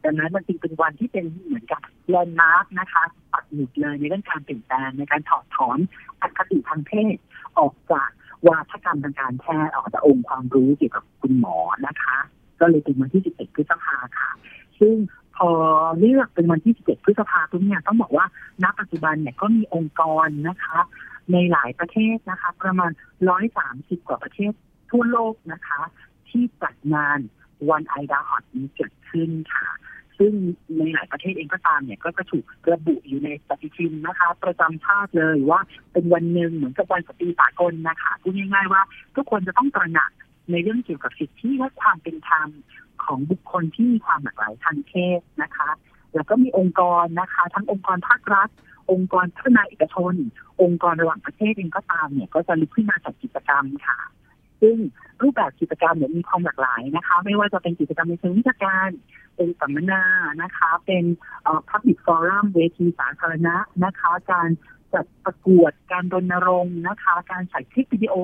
ดังนั้นมันจึงเป็นวันที่เป็นเหมือนกับแลนด์มาร์กนะคะปักหมุดเลยในเรื่องการเปลี่ยนแปลงในการถอดถอนอคติทางเพศออกจาก วาทกรรมทางการแพทย์ออกจากองค์ความรู้เกี่ยวกับคุณหมอนะคะ ก็เลยเป็นวันที่ 17 พฤษภาค่ะ ซึ่งพอเลือกเป็นวันที่ 17 พฤษภาคมเนี่ยต้องบอกว่าณปัจจุบันเนี่ยก็มีองค์กรนะคะ ในหลายประเทศนะคะ ประมาณ 130 กว่าประเทศทั่วโลกนะคะ ที่จัดงานวันไอดาฮอตนี้เกิดขึ้นค่ะ ซึ่งในหลายประเทศเองก็ตามเนี่ยก็จะถูกระบุอยู่ในปฏิทินนะคะ ประจำชาติเลยว่าเป็นวันหนึ่งเหมือนกับวันสตรีสากลนะคะพูดง่ายๆว่า ทุกคนจะต้องตระหนักในเรื่องเกี่ยวกับสิทธิและความเป็นธรรมของบุคคลที่มีความหลากหลายทางเพศนะคะ แล้วก็มีองค์กรนะคะ ทั้งองค์กรภาครัฐ องค์กรพัฒนาเอกชน องค์กรระหว่างประเทศเองก็ตามเนี่ยก็จะลุกขึ้นมาจัดกิจกรรมค่ะ ซึ่งรูปแบบกิจกรรมเนี่ยมีความหลากหลายนะคะ ไม่ว่าจะเป็นกิจกรรมในเชิงวิชาการ เป็นสัมมนานะคะ เป็นเอ่อ public forum เวทีสาธารณะนะคะ การจัดประกวดการรณรงค์นะคะ การฉายคลิปวิดีโอ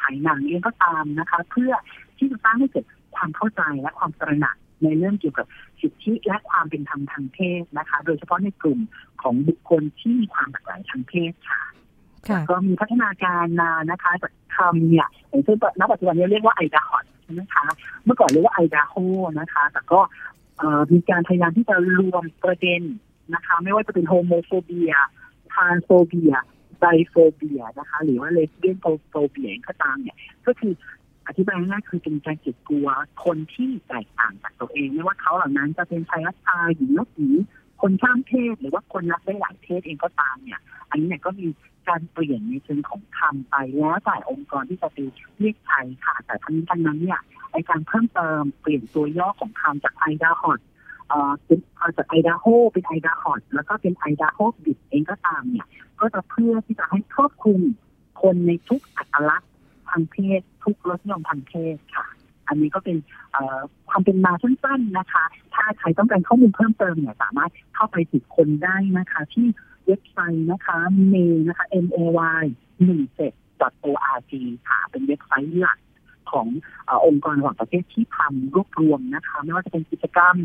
ฉายหนังเองก็ตามนะคะ เพื่อที่จะสร้างให้เกิดความเข้าใจและความตระหนักในเรื่องเกี่ยวกับสิทธิและความเป็นธรรมทางเพศนะคะ โดยเฉพาะในกลุ่มของบุคคลที่มีความหลากหลายทางเพศค่ะค่ะก็มีพัฒนาการมานะคะจากคำเนี่ยอย่างเช่นณปัจจุบันนี้เรียกว่า IDAHOT ใช่ไหมคะ เมื่อก่อนเรียกว่า IDAHO นะคะ แต่ก็เอ่อ มีการพยายามที่จะรวมประเด็นนะคะ ไม่ว่าจะเป็น homophobia transphobia biphobia นะคะ หรือว่า lesbian phobia ก็ตามเนี่ย ก็คืออธิบายง่ายคือเป็นการเกลียดกลัวคนที่แตกต่างจากตัวเอง ไม่ว่าเขาเหล่านั้นจะเป็นชายรักชายหญิงรักหญิงคนข้ามเพศหรือว่าคนรักได้หลายเพศเองก็ตามเนี่ย อันนี้เนี่ยก็มี การเปลี่ยนในเชิงของคำไปแล้วแต่องค์กรที่จะไปเรียกใช้ค่ะ แต่ทั้งนี้ทั้งนั้นเนี่ยไอการเพิ่มเติมเปลี่ยนตัวย่อของคำจากไอดาฮอตเอ่อเป็นจากไอดาโฮเป็นไอดาฮอตแล้วก็เป็นไอดาโฮบิดเองก็ตามเนี่ย ก็จะเพื่อที่จะให้ครอบคลุมคนในทุกอัตลักษณ์ทางเพศ ทุกรสนิยมทางเพศค่ะ อันนี้ก็เป็นความเป็นมาสั้นๆนะคะ ถ้าใครต้องการข้อมูลเพิ่มเติมเนี่ยสามารถเข้าไปติดคนได้นะคะ ที่ ว็บไซต์นะคะ m a y นะคะ m a y 1 7 org ค่ะ เป็นเว็บไซต์หลักของเออองค์กรระหว่างประเทศที่ทำรวบรวมนะคะไม่ว่าจะเป็นกิจกรรม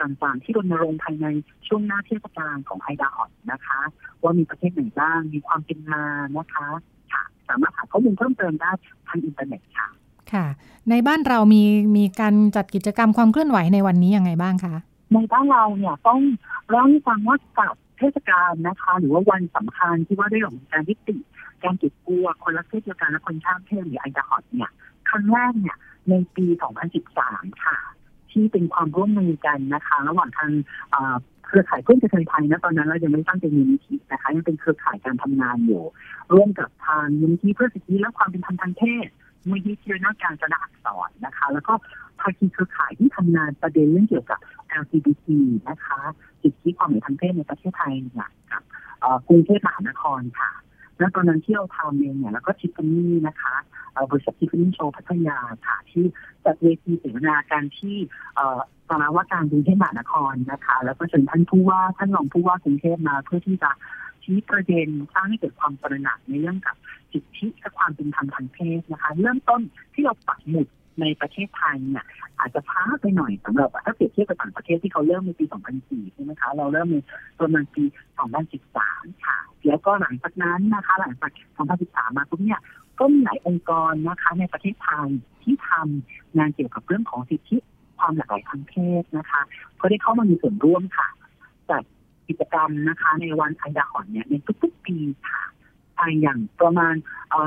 ต่างๆ ที่รณรงค์ภายในช่วงหน้าเทศกาลของไอดาฮอตนะคะ ว่ามีประเทศไหนบ้าง มีความเป็นมานะคะค่ะสามารถหาข้อมูลเพิ่มเติมได้ทางอินเทอร์เน็ตค่ะ ค่ะ ในบ้านเรามีมีการจัดกิจกรรมความเคลื่อนไหวในวันนี้ยังไงบ้างคะในบ้านเราเนี่ยต้องเล่าให้ฟังว่ากับ เทศกาลนะคะ หรือว่าวันสำคัญที่ว่าด้วยของการยุติการเกลียดกลัวคนรักเพศเดียวกันและคนข้ามเพศหรือ IDAHOT เนี่ยครั้งแรกเนี่ยในปี 2013 ค่ะ ที่เป็นความร่วมมือกันนะคะ ระหว่างทางเครือข่ายเพื่อนกะเทยไทยนะตอนนั้นเรายังไม่ตั้งเป็นมูลนิธินะคะยังเป็นเครือข่ายการทำงานอยู่ ร่วมกับทางมูลนิธิเพื่อสิทธิและความเป็นธรรมทางเพศมูลนิธิที่นากการจนาอักษรนะคะ แล้วก็ภาคีเครือข่ายที่ทำงานประเด็นเรื่องเกี่ยวกับ LGBT นะคะสิทธิความเหมือนทางเพศในประเทศไทยเนี่ยกับกรุงเทพมหานครค่ะ แล้วตอนนั้นที่เราทำเองเนี่ยแล้วก็ทิฟฟานี่นะคะเอ่อบริษัททิฟฟานี่โชว์พัทยาค่ะที่จัดเวทีเสวนาการที่สารว่าการกรุงเทพมหานครนะคะ แล้วก็เชิญท่านผู้ว่าท่านรองผู้ว่ากรุงเทพมาเพื่อที่จะชี้ประเด็นสร้างให้เกิดความตระหนักในเรื่องกับสิทธิและความเป็นธรรมทางเพศนะคะ เริ่มต้นที่เราปักหมุดในประเทศไทยเนี่ย อาจจะช้าไปหน่อยสำหรับถ้าเปรียบเทียบกับต่างประเทศที่เขาเริ่มในปี 2004 ใช่ไหมคะ เราเริ่มในประมาณปี 2013 ค่ะ แล้วก็หลังจากนั้นนะคะ หลังจาก 2013 มาปุ๊บเนี่ยก็มีหลายองค์กรนะคะในประเทศไทยที่ทำงานเกี่ยวกับเรื่องของสิทธิความหลากหลายทางเพศนะคะก็ได้เข้ามามีส่วนร่วมค่ะจัดกิจกรรมนะคะ ในวันไอดาหอนเนี่ยในทุกๆปีค่ะ ไปอย่างประมาณ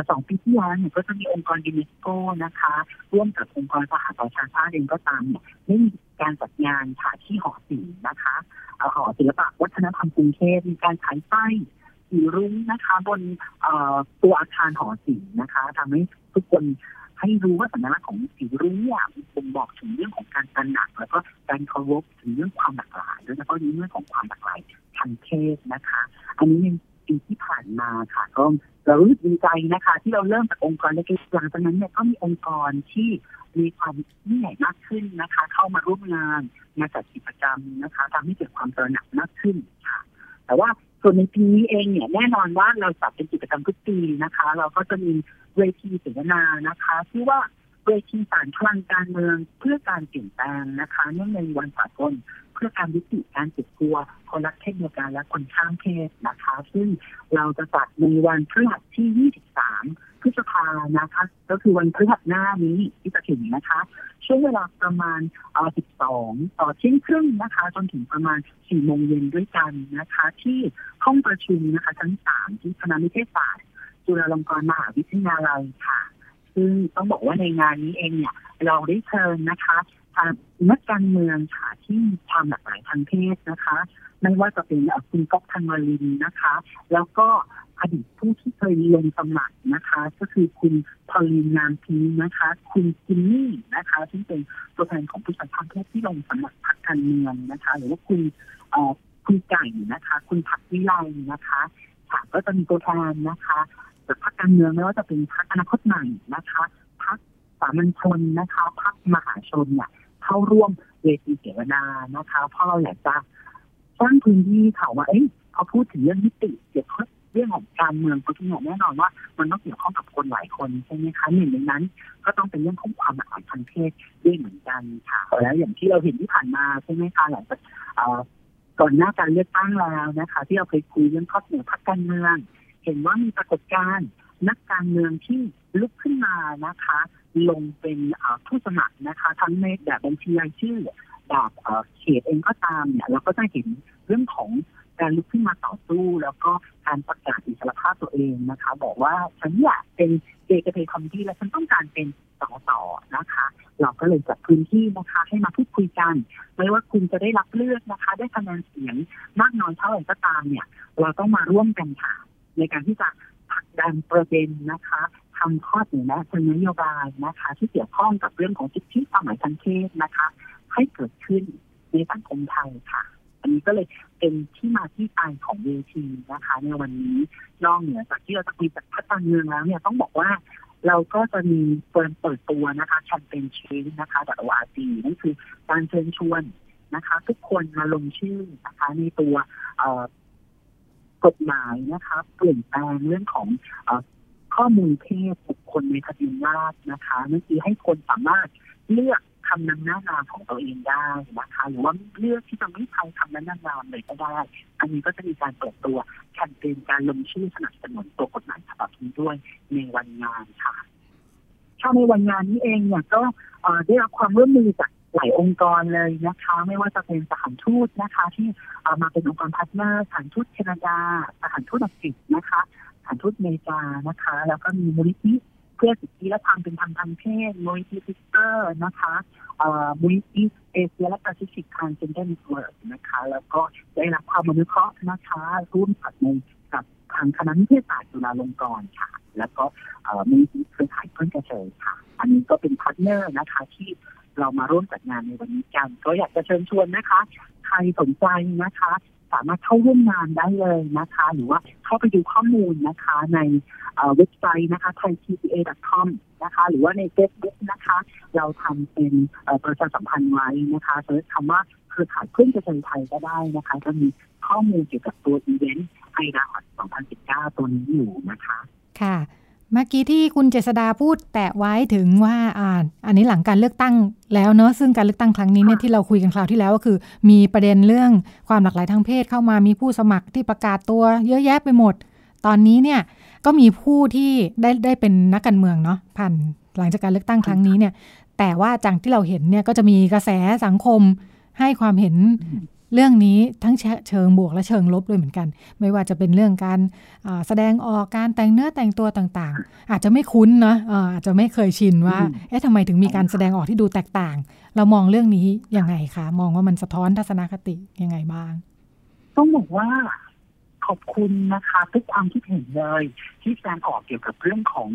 สองปีที่แล้วเนี่ยก็จะมีองค์กรยูเนสโกนะคะ ร่วมกับองค์กรสหประชาชาติเองก็ตามเนี่ยได้มีการจัดงานค่ะที่หอศิลป์นะคะหอศิลปะวัฒนธรรมกรุงเทพมีการฉายไส้สีรุ้งนะคะ บนตัวอาคารหอศิลป์นะคะทำให้ทุกคนให้รู้ว่าสัญลักษณ์ของสีรุ้งเนี่ยบ่งบอกถึงเรื่องของการตระหนัก แล้วก็การเคารพถึงเรื่องความหลากหลายโดยเฉพาะในเรื่องของความหลากหลายทางเพศนะคะ อันนี้ ปีที่ผ่านมาค่ะก็เรารู้สึกดีใจนะคะ ที่เราเริ่มจากองค์กรเล็กๆหลังจากนั้นเนี่ยก็มีองค์กรที่มีความยิ่งใหญ่มากขึ้นนะคะ เข้ามาร่วมงานมาจัดกิจกรรมนะคะทำให้เกิดความตระหนักมากขึ้นค่ะ แต่ว่าส่วนในปีนี้เองเนี่ยแน่นอนว่าเราจัดเป็นกิจกรรมทุกปีนะคะ เราก็จะมีเวทีเสวนานะคะที่ว่าเวทีสารพลังการเมืองเพื่อการเปลี่ยนแปลงนะคะเนื่องในวันสากล เพื่อการยุติการติดกลัวคนรักเพศเดียวกันและคนข้ามเพศนะคะ ซึ่งเราจะจัดในวันพฤหัสที่ 23 พฤษภานะคะ ก็คือวันพฤหัสหน้านี้ที่จะถึงนะคะ ช่วงเวลาประมาณ 12 ต่อเที่ยงครึ่งนะคะ จนถึงประมาณ 4 โมงเย็นด้วยกันนะคะ ที่ห้องประชุมนะคะชั้น 3 ที่คณะนิเทศศาสตร์จุฬาลงกรณ์มหาวิทยาลัยค่ะ ซึ่งต้องบอกว่าในงานนี้เองเนี่ย เราได้เชิญนะคะนักการเมืองค่ะที่มีความหลากหลายทางเพศนะคะ ไม่ว่าจะเป็นคุณก๊อกธันวลินนะคะ แล้วก็อดีตผู้ที่เคยลงสมัครนะคะ ก็คือคุณพอลินนามพีนะคะ คุณจินนี่นะคะ ซึ่งเป็นตัวแทนของผู้สัมพันธ์เพศที่ลงสมัครพรรคการเมืองนะคะ หรือว่าคุณคุณไก่นะคะ คุณพักวิไลนะคะค่ะก็จะมีตัวแทนนะคะจากพรรคการเมืองไม่ว่าจะเป็นพรรคอนาคตใหม่นะคะามัญชนนะคะพรรคมหาชนเนี่ยเข้าร่วมเวทีเสวนานะคะ เพราะเราอยากจะสร้างพื้นที่ค่ะว่าเอ้ยพอพูดถึงเรื่องนิติเกี่ยวกับเรื่องของการเมืองก็ที่แน่นอนว่า มันต้องเกี่ยวข้องกับคนหลายคนใช่ไหมคะหนึ่งในนั้น ก็ต้องเป็นเรื่องของความหลากหลายทางเพศด้วยเหมือนกันค่ะแล้วอย่างที่เราเห็นที่ผ่านมาใช่ไหมคะหลังจากเอ่อก่อนหน้าการเลือกตั้งแล้วนะคะ ที่เราเคยคุยเรื่องข้อเสนอพรรคการเมืองเห็นว่ามีปรากฏการณ์ นักการเมืองที่ลุกขึ้นมานะคะ ลงเป็นผู้สมัครนะคะ ทั้งในแบบบัญชีรายชื่อแบบเขตเองก็ตามเนี่ยเราก็จะเห็นเรื่องของการลุกขึ้นมาต่อสู้ แล้วก็การประกาศอิสรภาพตัวเองนะคะ บอกว่าฉันอยากเป็นเกย์กเทยคอมที่และฉันต้องการเป็นสสนะคะ เราก็เลยจัดพื้นที่นะคะ ให้มาพูดคุยกัน ไม่ว่าคุณจะได้รับเลือกนะคะ ได้คะแนนเสียงมากน้อยเท่าไหร่ก็ตามเนี่ย เราต้องมาร่วมกันค่ะในการที่จะ ดันประเด็นนะคะทำข้อเสนอแนะเป็นนโยบายนะคะ ที่เกี่ยวข้องกับเรื่องของสิทธิความหมายทางเพศนะคะ ให้เกิดขึ้นในสังคมไทยค่ะ อันนี้ก็เลยเป็นที่มาที่ไปของเวทีนะคะ ในวันนี้นอกเหนือจากที่เราจะคุยจากพัฒนาเมืองแล้วเนี่ยต้องบอกว่าเราก็จะมีเปิดเปิดตัวนะคะแคมเปญชีนะคะจาก ORG นั่นคือการเชิญชวนนะคะ ทุกคนมาลงชื่อนะคะในตัวเอ่อ กฎหมายนะคะเปลี่ยนแปลงเรื่องของอข้อมูลเพศบุคคลในทะเบียนราษนะคะนั่นคือให้คนสามารถเลือกคำนำหน้านามของตัวเองได้นะคะหรือว่าเลือกที่จะไม่ใช้คำนำหน้านามเลยก็ได้ อันนี้ก็จะมีการเปิดตัวแคมเปญการลงชื่อสนับสนุนตัวกฎหมายฉบับนี้ด้วยในวันงานค่ะถ้าในวันงานนี้เองเนี่ยก็ได้รับความร่วมมือจาก หลายองค์กรเลยนะคะ ไม่ว่าจะเป็นสถานทูตนะคะ ที่มาเป็นองค์กร partner สถานทูตแคนาดาสถานทูตอังกฤษนะคะสถานทูตอเมริกานะคะ แล้วก็มีมูลนิธิเพื่อสิทธิและความเป็นธรรมทางเพศมูลนิธิซิสเตอร์นะคะมูลนิธิเอเชียและแปซิฟิก Transgender Network นะคะ แล้วก็ได้รับความอนุเคราะห์นะคะร่วมกับในกับทางคณะนิเทศศาสตร์จุฬาลงกรณ์ค่ะ แล้วก็มูลนิธิเครือข่ายเพื่อนกะเทยค่ะ อันนี้ก็เป็น partner นะคะที่ เรามาร่วมจัดงานในวันนี้กัน ก็อยากจะเชิญชวนนะคะ ใครสนใจนะคะ สามารถเข้าร่วมงานได้เลยนะคะ หรือว่าเข้าไปดูข้อมูลนะคะในเว็บไซต์นะคะ thaitga.com นะคะ หรือว่าใน Facebook นะคะ เราทำเป็นประชาสัมพันธ์ไว้นะคะ search คำว่าเครือข่ายเพื่อนกะเทยไทยก็ได้นะคะจะมีข้อมูลเกี่ยวกับตัว event IDAHOT 2019 ตัวนี้อยู่นะคะ ค่ะ เมื่อกี้ที่คุณเจษฎาพูดแตะไว้ถึงว่าอ่าอันนี้หลังการเลือกตั้งแล้วเนอะซึ่งการเลือกตั้งครั้งนี้เนี่ยค่ะที่เราคุยกันคราวที่แล้วก็คือ มีประเด็นเรื่องความหลากหลายทางเพศเข้ามามีผู้สมัครที่ประกาศตัวเยอะแยะไปหมด ตอนนี้เนี่ยก็มีผู้ที่ได้ได้เป็นนักการเมืองเนาะผ่านหลังจากการเลือกตั้งครั้งนี้เนี่ยแต่ว่าจากที่เราเห็นเนี่ยก็จะมีกระแสสังคมให้ความเห็น เรื่องนี้ทั้งเชิงบวกและเชิงลบด้วยเหมือนกัน ไม่ว่าจะเป็นเรื่องการอ่าแสดงออกการแต่งเนื้อแต่งตัวต่างๆ อาจจะไม่คุ้นเนาะเอ่ออาจจะไม่เคยชินว่าอืมเอ๊ะทำไมถึงมีการแสดงออกที่ดูแตกต่าง เรามองเรื่องนี้ยังไงคะมองว่ามันสะท้อนทัศนคติยังไงบ้าง ต้องบอกว่า ขอบคุณนะคะทุกความคิดเห็นเลย ที่แสดงออกเกี่ยวกับเรื่องของ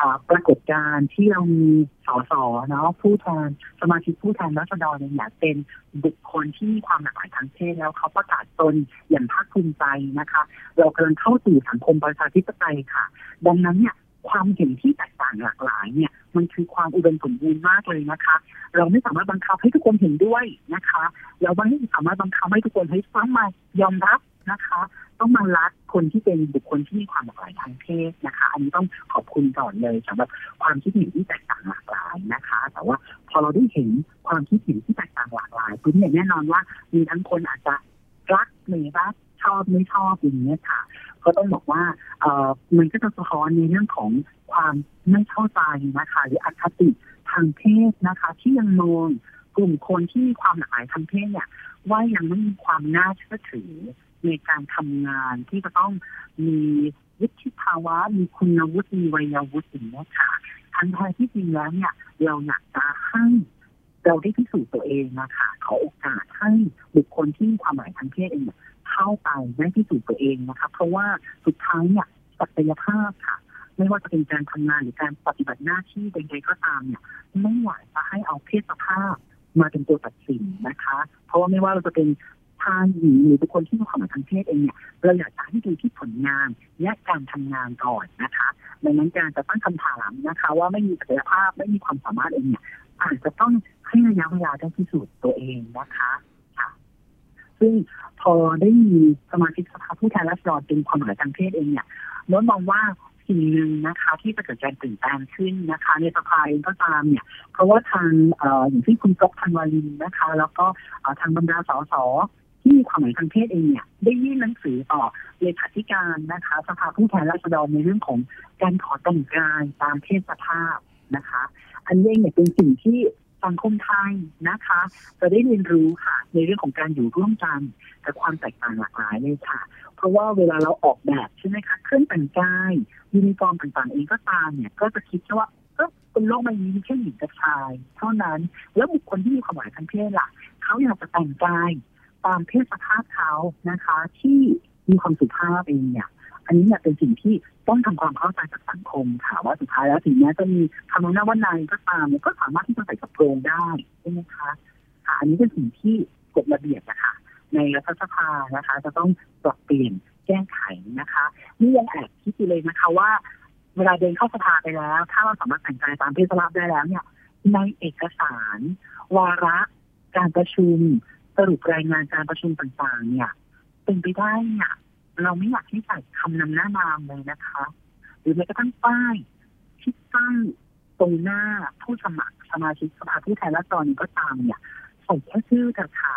อปรากฏการณ์ที่เรามีสสเนาะผู้แทนสมาชิกผู้แทนรัษฎรเนี่ยเป็นบุคคลที่มีความหลากหลายทางเพศแล้วเขาประกาศตนอย่างภาคภูมิใจนะคะ เรากำลังเข้าสู่สังคมประชาธิปไตยค่ะ ดังนั้นเนี่ยความเห็นที่แตกต่างหลากหลายเนี่ยมันคือความอุดมสมบูรณ์มากเลยนะคะ เราไม่สามารถบังคับให้ทุกคนเห็นด้วยนะคะ เราไม่สามารถบังคับให้ทุกคนให้ฟังมายอมรับนะคะ ต้องมารักคนที่เป็นบุคคลที่มีความหลากหลายทางเพศนะคะ อันนี้ต้องขอบคุณก่อนเลยสำหรับความคิดเห็นที่แตกต่างหลากหลายนะคะ แต่ว่าพอเราได้เห็นความคิดเห็นที่แตกต่างหลากหลายปุ๊บเนี่ยแน่นอนว่ามีทั้งคนอาจจะรักหรือรักชอบไม่ชอบอย่างนี้ค่ะ ก็ต้องบอกว่าเออมันก็จะสะท้อนในเรื่องของความไม่เข้าใจนะคะ หรืออคติทางเพศนะคะ ที่ยังมองกลุ่มคนที่มีความหลากหลายทางเพศเนี่ยว่ายังไม่มีความน่าเชื่อถือ ในการทำงานที่จะต้องมีวุฒิภาวะ มีคุณวุฒิมีวัยวุฒิอย่างนี้ค่ะทั้งทายที่จริงแล้วเนี่ย เราอยากจะให้เราได้พิสูจน์ตัวเองนะคะขอโอกาสให้บุคคลที่มีความหมายทางเพศเองเข้าไปได้พิสูจน์ตัวเองนะคะเพราะว่าสุดท้ายเนี่ยศักยภาพค่ะ ไม่ว่าจะเป็นการทำงานหรือการปฏิบัติหน้าที่ใดๆก็ตามเนี่ย ไม่หวจะให้เอาเพศสภาพมาเป็นตัวตัดสินนะคะ เพราะว่าไม่ว่าเราจะเป็น ชายหญิงหรือบุคคลที่มีความหมายทางเพศเองเนี่ยเราอยากจะให้ดูที่ผลงานและการทำงานก่อนนะคะดังนั้นการจะตั้งคำถามนะคะ ว่าไม่มีศักยภาพไม่มีความสามารถเองเนี่ยอาจจะต้องให้ระยะเวลาได้พิสูจน์ตัวเองนะคะค่ะซึ่งพอได้มีสมาชิกสภาผู้แทนราษฎรเป็นความหมายทางเพศเองเนี่ยน้นมองว่าสิ่งหนึ่งนะคะ ที่จะเกิดการตื่นแปลงขึ้นนะคะ ในสภาเองก็ตามเนี่ย เพราะว่าทางอย่างที่คุณกบธันวาลินนะคะ แล้วก็ทางบรรดาสส ที่มีความหมายทางเพศเองเนี่ยได้ยื่นหนังสือต่อเลขาธิการนะคะ สภาผู้แทนราษฎรในเรื่องของการขอแต่งกายตามเพศสภาพนะคะ อันนี้เนี่ยเป็นสิ่งที่สังคมไทยนะคะ จะได้เรียนรู้ค่ะ ในเรื่องของการอยู่ร่วมกันกับความแตกต่างหลากหลายเลยค่ะ เพราะว่าเวลาเราออกแบบใช่ไหมคะเครื่องแต่งกายยูนิฟอร์มต่างๆเองก็ตามเนี่ย ก็จะคิดว่าก็เป็นโลกใบนี้มีแค่หญิงกับชาย เท่านั้นแล้วบุคคลที่มีความหลากหลายทางเพศล่ะเขาอยากจะแต่งกาย ตามเพศสภาพเขานะคะ ที่มีความสุภาพเองเนี่ยอันนี้เนี่ยเป็นสิ่งที่ต้องทำความเข้าใจจากสังคมค่ะว่าสุดท้ายแล้วถึงแม้จะมีคำนหน้าว่านายก็ตามเนี่ยก็สามารถที่จะใส่กระโปรงได้ใช่ไหมคะค่ะอันนี้เป็นสิ่งที่กฎระเบียบนะคะในรัฐสภานะคะ จะต้องปรับเปลี่ยนแก้ไขนะคะนี่ยังแอบคิดอยู่เลยนะคะว่า เวลาเดินเข้าสภาไปแล้ว ถ้าเราสามารถแต่งกายตามเพศสภาพได้แล้วเนี่ยในเอกสาร วาระ การประชุม สรุปรายงานการประชุมต่างๆ เนี่ย เป็นไปได้เนี่ยเราไม่อยากที่ใส่คำนำหน้านามเลยนะคะ หรือแม้กระทั่งป้ายที่ตั้งตรงหน้าผู้สมัครสมาชิกสภาผู้แทนราษฎรก็ตามเนี่ยใส่แค่ชื่อกันค่ะ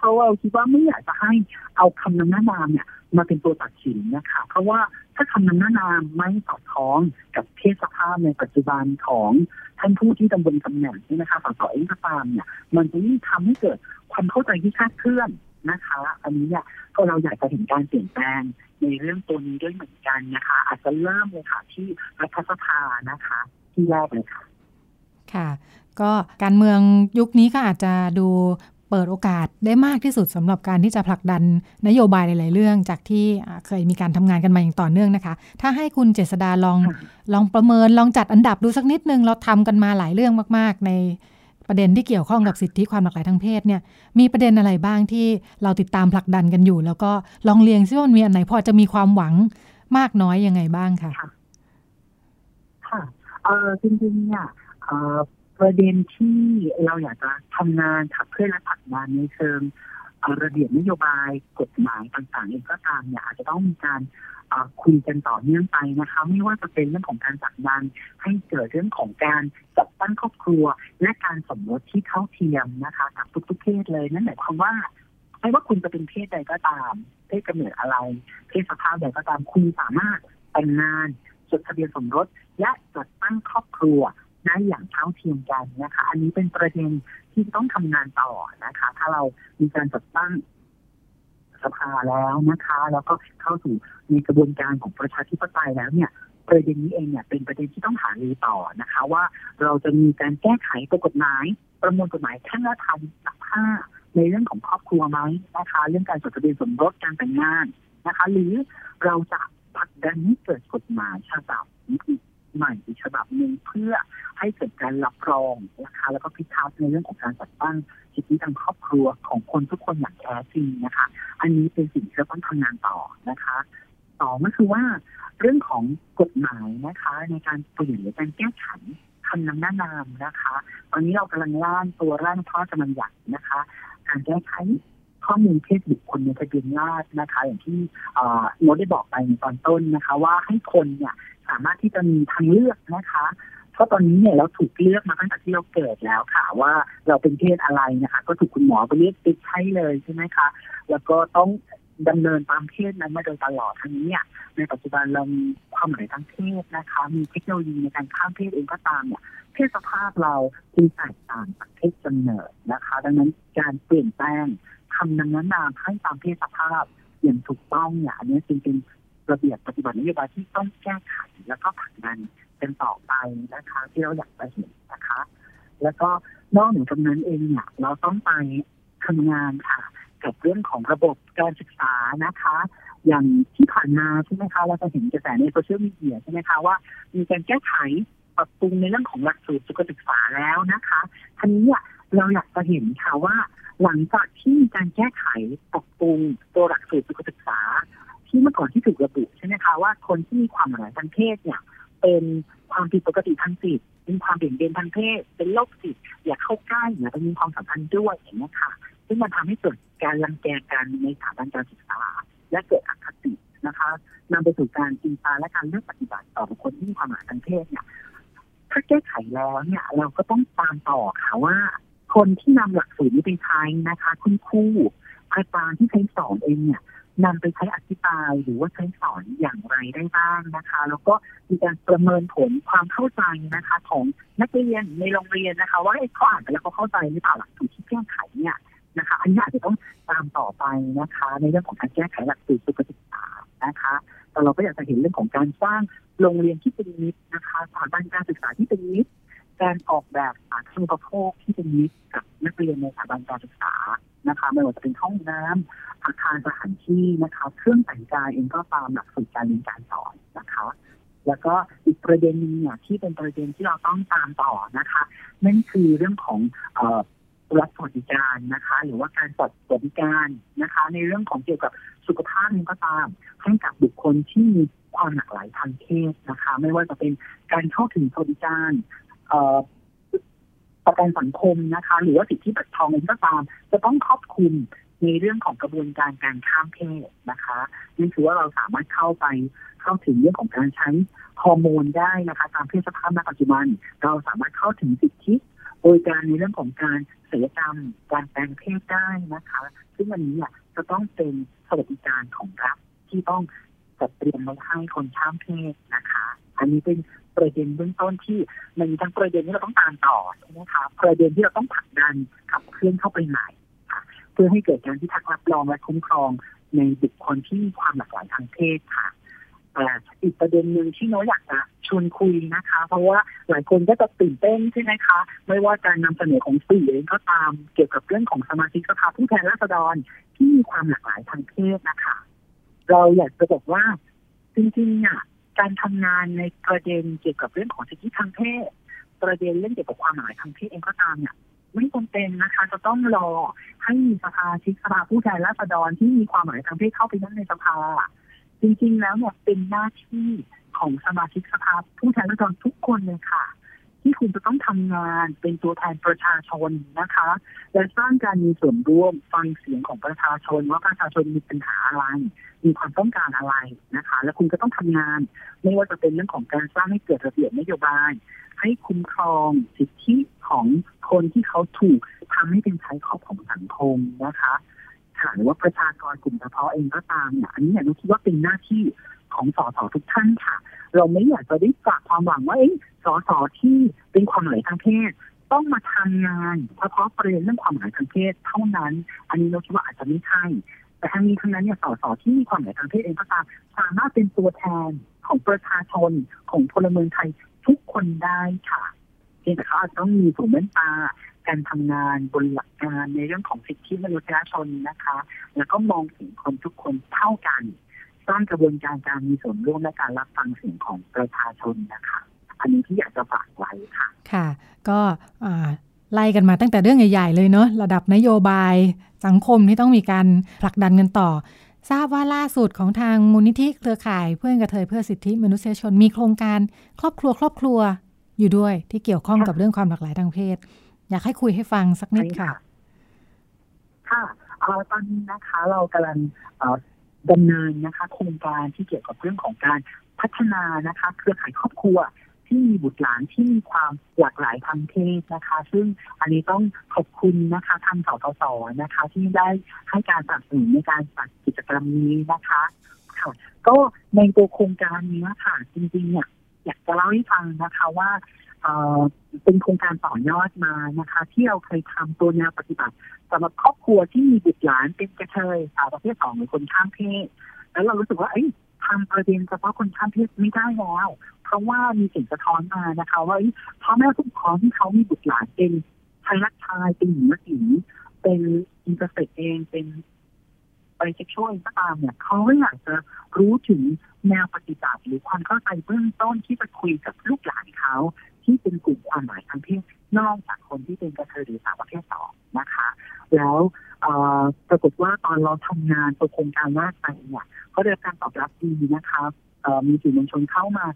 เพราะว่าคิดว่าไม่อยากจะให้เอาคำนำหน้านามเนี่ยมาเป็นตัวตัดสินนะคะเพราะว่าถ้าคำนำหน้านามไม่สอดคล้องกับเพศสภาพในปัจจุบันของท่านผู้ที่ดำรงตำแหน่งนี่นะคะสสเองก็ตามเนี่ย มันจะยิ่งทำให้เกิดความเข้าใจที่คาดเคลื่อนนะคะ อันนี้เนี่ยก็เราอยากจะเห็นการเปลี่ยนแปลงในเรื่องตัวนี้ด้วยเหมือนกันนะคะ อาจจะเริ่มเลยค่ะที่รัฐสภานะคะ ที่แรกเลยค่ะ ค่ะ ก็การเมืองยุคนี้ก็อาจจะดู เปิดโอกาสได้มากที่สุดสำหรับการที่จะผลักดันนโยบายหลาย ๆ เรื่อง จากที่เคยมีการทำงานกันมาอย่างต่อเนื่องนะคะ ถ้าให้คุณเจษดาลองลองประเมินลองจัดอันดับดูสักนิดนึงเราทำกันมาหลายเรื่องมาก ๆ ในประเด็นที่เกี่ยวข้องกับสิทธิความหลากหลายทางเพศเนี่ยมีประเด็นอะไรบ้างที่เราติดตามผลักดันกันอยู่ แล้วก็ลองเรียงซิว่ามันมีอันไหนพอจะมีความหวังมากน้อยยังไงบ้างคะค่ะเออจริงๆเนี่ย ประเด็นที่เราอยากจะทำงานขับเคลื่อนและผลักดันในเชิงระเบียบนโยบายกฎหมายต่างๆเองก็ตามเนี่ยอาจจะต้องมีการคุยกันต่อเนื่องไปนะคะ ไม่ว่าจะเป็นเรื่องของการจัดดันให้เกิดเรื่องของการจัดตั้งครอบครัว และการสมรสที่เท่าเทียมนะคะกับทุกๆเพศเลยนั่นหมายความว่าไม่ว่าคุณจะเป็นเพศใดก็ตาม เพศกำเนิดอะไร เพศสภาพใดก็ตามคุณสามารถแต่งงานจดทะเบียนสมรสและจัดตั้งครอบครัว ได้อย่างเท่าเทียมกันนะคะ อันนี้เป็นประเด็นที่ต้องทำงานต่อนะคะ ถ้าเรามีการจัดตั้งสภาแล้วนะคะ แล้วก็เข้าสู่ในกระบวนการของประชาธิปไตยแล้วเนี่ยประเด็นนี้เองเนี่ยเป็นประเด็นที่ต้องหารือต่อนะคะ ว่าเราจะมีการแก้ไขกฎหมาย ประมวลกฎหมายแพ่งและธรรมสักผ้าในเรื่องของครอบครัวไหมนะคะ เรื่องการจดทะเบียนสมรสการแต่งงานนะคะ หรือเราจะผลักดันให้เกิดกฎหมายฉบับ ใหม่อีกฉบับหนึ่งเพื่อให้เกิดการรับรองนะคะแล้วก็พิทักษ์ในเรื่องของการจัดตั้งสิทธิทางครอบครัวของคนทุกคนอย่างแท้จริงนะคะ อันนี้เป็นสิ่งที่เราต้องทำงานต่อนะคะสองก็คือว่าเรื่องของกฎหมายนะคะ ในการเปลี่ยนหรือการแก้ไขคำนำหน้านามนะคะ ตอนนี้เรากำลังร่างตัวร่างพระราชบัญญัตินะคะ การแก้ไข ข้อมูลเพศบุคคลในทะเบียนราษฎรนะคะ อย่างที่โน้ตได้บอกไปในตอนต้นนะคะ ว่าให้คนเนี่ยสามารถที่จะมีทางเลือกนะคะเพราะตอนนี้เนี่ยเราถูกเลือกมาตั้งแต่ที่เราเกิดแล้วค่ะว่าเราเป็นเพศอะไรนะคะ ก็ถูกคุณหมอไปเรียกติดใช้เลยใช่ไหมคะแล้วก็ต้องดำเนินตามเพศนั้นมาโดยตลอดทั้งนี้เนี่ยในปัจจุบันเรามีความหมายทางเพศนะคะ มีเทคโนโลยีในการข้ามเพศเองก็ตามเนี่ยเพศสภาพเราจึงแตกต่างจากเพศกำเนิดนะคะ ดังนั้นการเปลี่ยนแปลง คำนำนั้นนามให้ตามเพศสภาพอย่างถูกต้องเนี่ยอันนี้จึงเป็นระเบียบปฏิบัตินโยบายที่ต้องแก้ไขแล้วก็ผลักดันเป็นต่อไปนะคะ ที่เราอยากจะเห็นนะคะ แล้วก็นอกเหนือจากนั้นเองเนี่ยเราต้องไปทำงานค่ะกับเรื่องของระบบการศึกษานะคะ อย่างที่ผ่านมาใช่ไหมคะเราจะเห็นกระแสในโซเชียลมีเดียใช่ไหมคะว่า มีการแก้ไขปรับปรุงในเรื่องของหลักสูตรสุขศึกษาแล้วนะคะทีนี้เนี่ยเราอยากจะเห็นค่ะว่า หลังจากที่มีการแก้ไขปรับปรุงตัวหลักสูตรสุขศึกษา ที่เมื่อก่อนที่ถูกระบุใช่ไหมคะว่าคนที่มีความหลากหลายทางเพศเนี่ย เป็นความผิดปกติทางจิตเป็นความเบี่ยงเบนทางเพศ เป็นโรคจิตอย่าเข้าใกล้อย่าไปมีความสัมพันธ์ด้วยอย่างนี้ค่ะ ซึ่งมันทำให้เกิดการรังแกกันในสถาบันการศึกษา และเกิดอคตินะคะนำไปสู่การอินตาและการเลือกปฏิบัติต่อบุคคลที่มีความหลากหลายทางเพศเนี่ยถ้าแก้ไขแล้วเนี่ย เราก็ต้องตามต่อค่ะว่า คนที่นำหลักสูตรนี้ไปใช้นะคะ คุณครูอาจารย์ที่ใช้สอนเองเนี่ยนำไปใช้อธิบายหรือว่าใช้สอนอย่างไรได้บ้างนะคะ แล้วก็มีการประเมินผลความเข้าใจนะคะ ของนักเรียนในโรงเรียนนะคะ ว่าเขาอ่านแล้วเขาเข้าใจหรือเปล่าหลักสูตรที่แก้ไขเนี่ยนะคะ อันนี้อาจจะต้องตามต่อไปนะคะ ในเรื่องของการแก้ไขหลักสูตรสุขศึกษานะคะ แต่เราก็อยากจะเห็นเรื่องของการสร้างโรงเรียนที่เป็นมิตรนะคะสถาบันการศึกษาที่เป็นมิตร การออกแบบสาธารณูปโภคที่เป็นมิตรกับนักเรียนในสถาบันการศึกษานะคะไม่ว่าจะเป็นห้องน้ำอาคารสถานที่นะคะเครื่องแต่งกายเองก็ตามหลักสูตรการเรียนการสอนนะคะ แล้วก็อีกประเด็นนึงเนี่ยที่เป็นประเด็นที่เราต้องตามต่อนะคะ นั่นคือเรื่องของรัฐสวัสดิการนะคะ หรือว่าการจัดสวัสดิการนะคะ ในเรื่องของเกี่ยวกับสุขภาพนี้ก็ตามให้กับบุคคลที่มีความหลากหลายทางเพศนะคะ ไม่ว่าจะเป็นการเข้าถึงสวัสดิการ ประกันสังคมนะคะ หรือว่าสิทธิบัตรทองเองก็ตาม จะต้องครอบคลุมในเรื่องของกระบวนการการข้ามเพศนะคะนั่นคือว่าเราสามารถเข้าไปเข้าถึงเรื่องของการใช้ฮอร์โมนได้นะคะ ตามเพศสภาพณปัจจุบัน เราสามารถเข้าถึงสิทธิบริการในเรื่องของการศัลยกรรมการแปลงเพศได้นะคะ ซึ่งวันนี้เนี่ยจะต้องเป็นสวัสดิการของรัฐที่ต้องจัดเตรียมไว้ให้คนข้ามเพศนะคะ อันนี้เป็น ประเด็นเบื้องต้นที่มันมีทั้งประเด็นที่เราต้องตามต่อใช่ไหมคะประเด็นที่เราต้องผลักดันขับเคลื่อนเข้าไปใหม่เพื่อให้เกิดการที่ทักรับรองและคุ้มครองในบุคคลที่มีความหลากหลายทางเพศค่ะแต่อีกประเด็นหนึ่งที่น้อยอยากจะชวนคุยนะคะ เพราะว่าหลายคนก็จะตื่นเต้นใช่ไหมคะ ไม่ว่าการนำเสนอของสื่อเองก็ตามเกี่ยวกับเรื่องของสมาชิกสภาผู้แทนราษฎรที่มีความหลากหลายทางเพศนะคะ เราอยากจะบอกว่าจริงๆเนี่ย การทำงานในประเด็นเกี่ยวกับเรื่องของสิทธิทางเพศ ประเด็นเรื่องเกี่ยวกับความหมายทางเพศเองก็ตามเนี่ยไม่จำเป็นนะคะ จะต้องรอให้มีสภาชิกสภาผู้แทนราษฎรที่มีความหมายทางเพศเข้าไปนั่งในสภา จริงๆแล้วเนี่ยเป็นหน้าที่ของสมาชิกสภาผู้แทนราษฎรทุกคนเลยค่ะ ที่คุณจะต้องทำงานเป็นตัวแทนประชาชนนะคะ และสร้างการมีส่วนร่วมฟังเสียงของประชาชนว่าประชาชนมีปัญหาอะไร มีความต้องการอะไรนะคะ และคุณก็ต้องทำงาน ไม่ว่าจะเป็นเรื่องของการสร้างให้เกิดระเบียบนโยบาย ให้คุ้มครองสิทธิของคนที่เขาถูกทำให้เป็นใช้ขอบของสังคมนะคะหรือว่าประชากรกลุ่มเฉพาะเองก็ตามเนี่ยอันนี้เนี่ยเราคิดว่าเป็นหน้าที่ของสสทุกท่านค่ะ เราไม่อยากจะได้ฝากความหวังว่าเอ้สสที่เป็นความหมายทางเพศต้องมาทำงานเฉพาะประเด็นเรื่องความหมายทางเพศเท่านั้น อันนี้เราคิดว่าอาจจะไม่ใช่แต่ทั้งนี้ทั้งนั้นเนี่ยสสที่มีความหมายทางเพศเองก็ตามสามารถเป็นตัวแทนของประชาชนของพลเมืองไทยทุกคนได้ค่ะเพียงแต่เขาอาจต้องมีถุงแว่นตาการทำงานบนหลักการในเรื่องของสิทธิมนุษยชนนะคะ แล้วก็มองถึงคนทุกคนเท่ากัน สร้างกระบวนการการมีส่วนร่วมและการรับฟังเสียงของประชาชนนะคะ อันนี้ที่อยากจะฝากไว้ค่ะ ค่ะ ก็ไล่กันมาตั้งแต่เรื่องใหญ่ ๆ เลยเนาะระดับนโยบายสังคมที่ต้องมีการผลักดันกันต่อ ทราบว่าล่าสุดของทางมูลนิธิเครือข่ายเพื่อนกระเทยเพื่อสิทธิมนุษยชนมีโครงการครอบครัวครอบครัวอยู่ด้วยที่เกี่ยวข้องกับเรื่องความหลากหลายทางเพศ อยากให้คุยให้ฟังสักนิดค่ะ ค่ะตอนนี้นะคะเรากำลัง ดำเนินนะคะโครงการที่เกี่ยวกับเรื่องของการพัฒนานะคะ เครือข่ายครอบครัวที่มีบุตรหลานที่มีความหลากหลายทางเพศนะคะ ซึ่งอันนี้ต้องขอบคุณนะคะทางสสสนะคะ ที่ได้ให้การสนับสนุนในการจัดกิจกรรมนี้นะคะค่ะก็ในตัวโครงการนี้ค่ะจริงๆเนี่ยอยากจะเล่าให้ฟังนะคะว่า เป็นโครงการต่อยอดมานะคะ ที่เราเคยทำตัวแนวปฏิบัติสำหรับครอบครัวที่มีบุตรหลานเป็นกะเทยสาวประเภทสองหรือคนข้ามเพศ แล้วเรารู้สึกว่าเอ้ยทำประเด็นเฉพาะคนข้ามเพศไม่ได้แล้วเพราะว่ามีสิ่งสะท้อนมานะคะ ว่าพ่อแม่ผู้ปกครองที่เขามีบุตรหลานเป็นชายรักชายเป็นหญิงรักหญิงเป็น intersex เองเป็นไปเซ็กชวลก็ตามเนี่ยเขาก็อยากจะรู้ถึงแนวปฏิบัติหรือความเข้าใจเบื้องต้นที่จะคุยกับลูกหลานเขา ที่เป็นกลุ่มความหมายทางเพศนอกจากคนที่เป็นกระเทยหรือสาวประเภทสองนะคะ แล้วปรากฏว่าตอนเราทำงานตัวโครงการแรกไปเนี่ยก็ได้การตอบรับดีนะคะมีสื่อมวลชนเข้ามา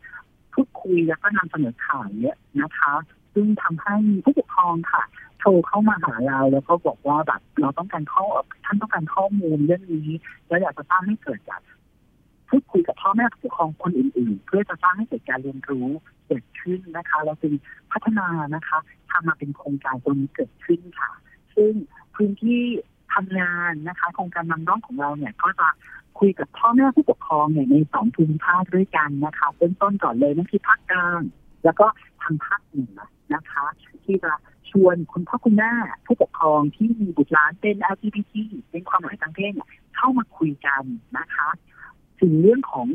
พูดคุยแล้วก็นำเสนอข่าวเยอะนะคะ ซึ่งทำให้ผู้ปกครองค่ะโทรเข้ามาหาเราแล้วก็บอกว่าแบบเราต้องการข้อท่านต้องการข้อมูลเรื่องนี้แล้วอยากจะสร้างให้เกิดจาก พูดคุยกับพ่อแม่ผู้ปกครองคนอื่น ๆ เพื่อจะสร้างให้เกิดการเรียนรู้เกิดขึ้นนะคะเราจึงพัฒนานะคะทำมาเป็นโครงการตรงนี้เกิดขึ้นค่ะ ซึ่งพื้นที่ทำงานนะคะโครงการนำร่องของเราเนี่ยก็จะคุยกับพ่อแม่ผู้ปกครองเนี่ยในสองภูมิภาคด้วยกันนะคะเริ่มต้นก่อนเลยนั่นคือภาคกลางแล้วก็ทางภาคเหนือนะคะ ที่จะชวนคุณพ่อคุณแม่ผู้ปกครองที่มีบุตรหลานเป็น LGBT เป็นความหมายทางเพศเข้ามาคุยกันนะคะ ถึงเรื่องของ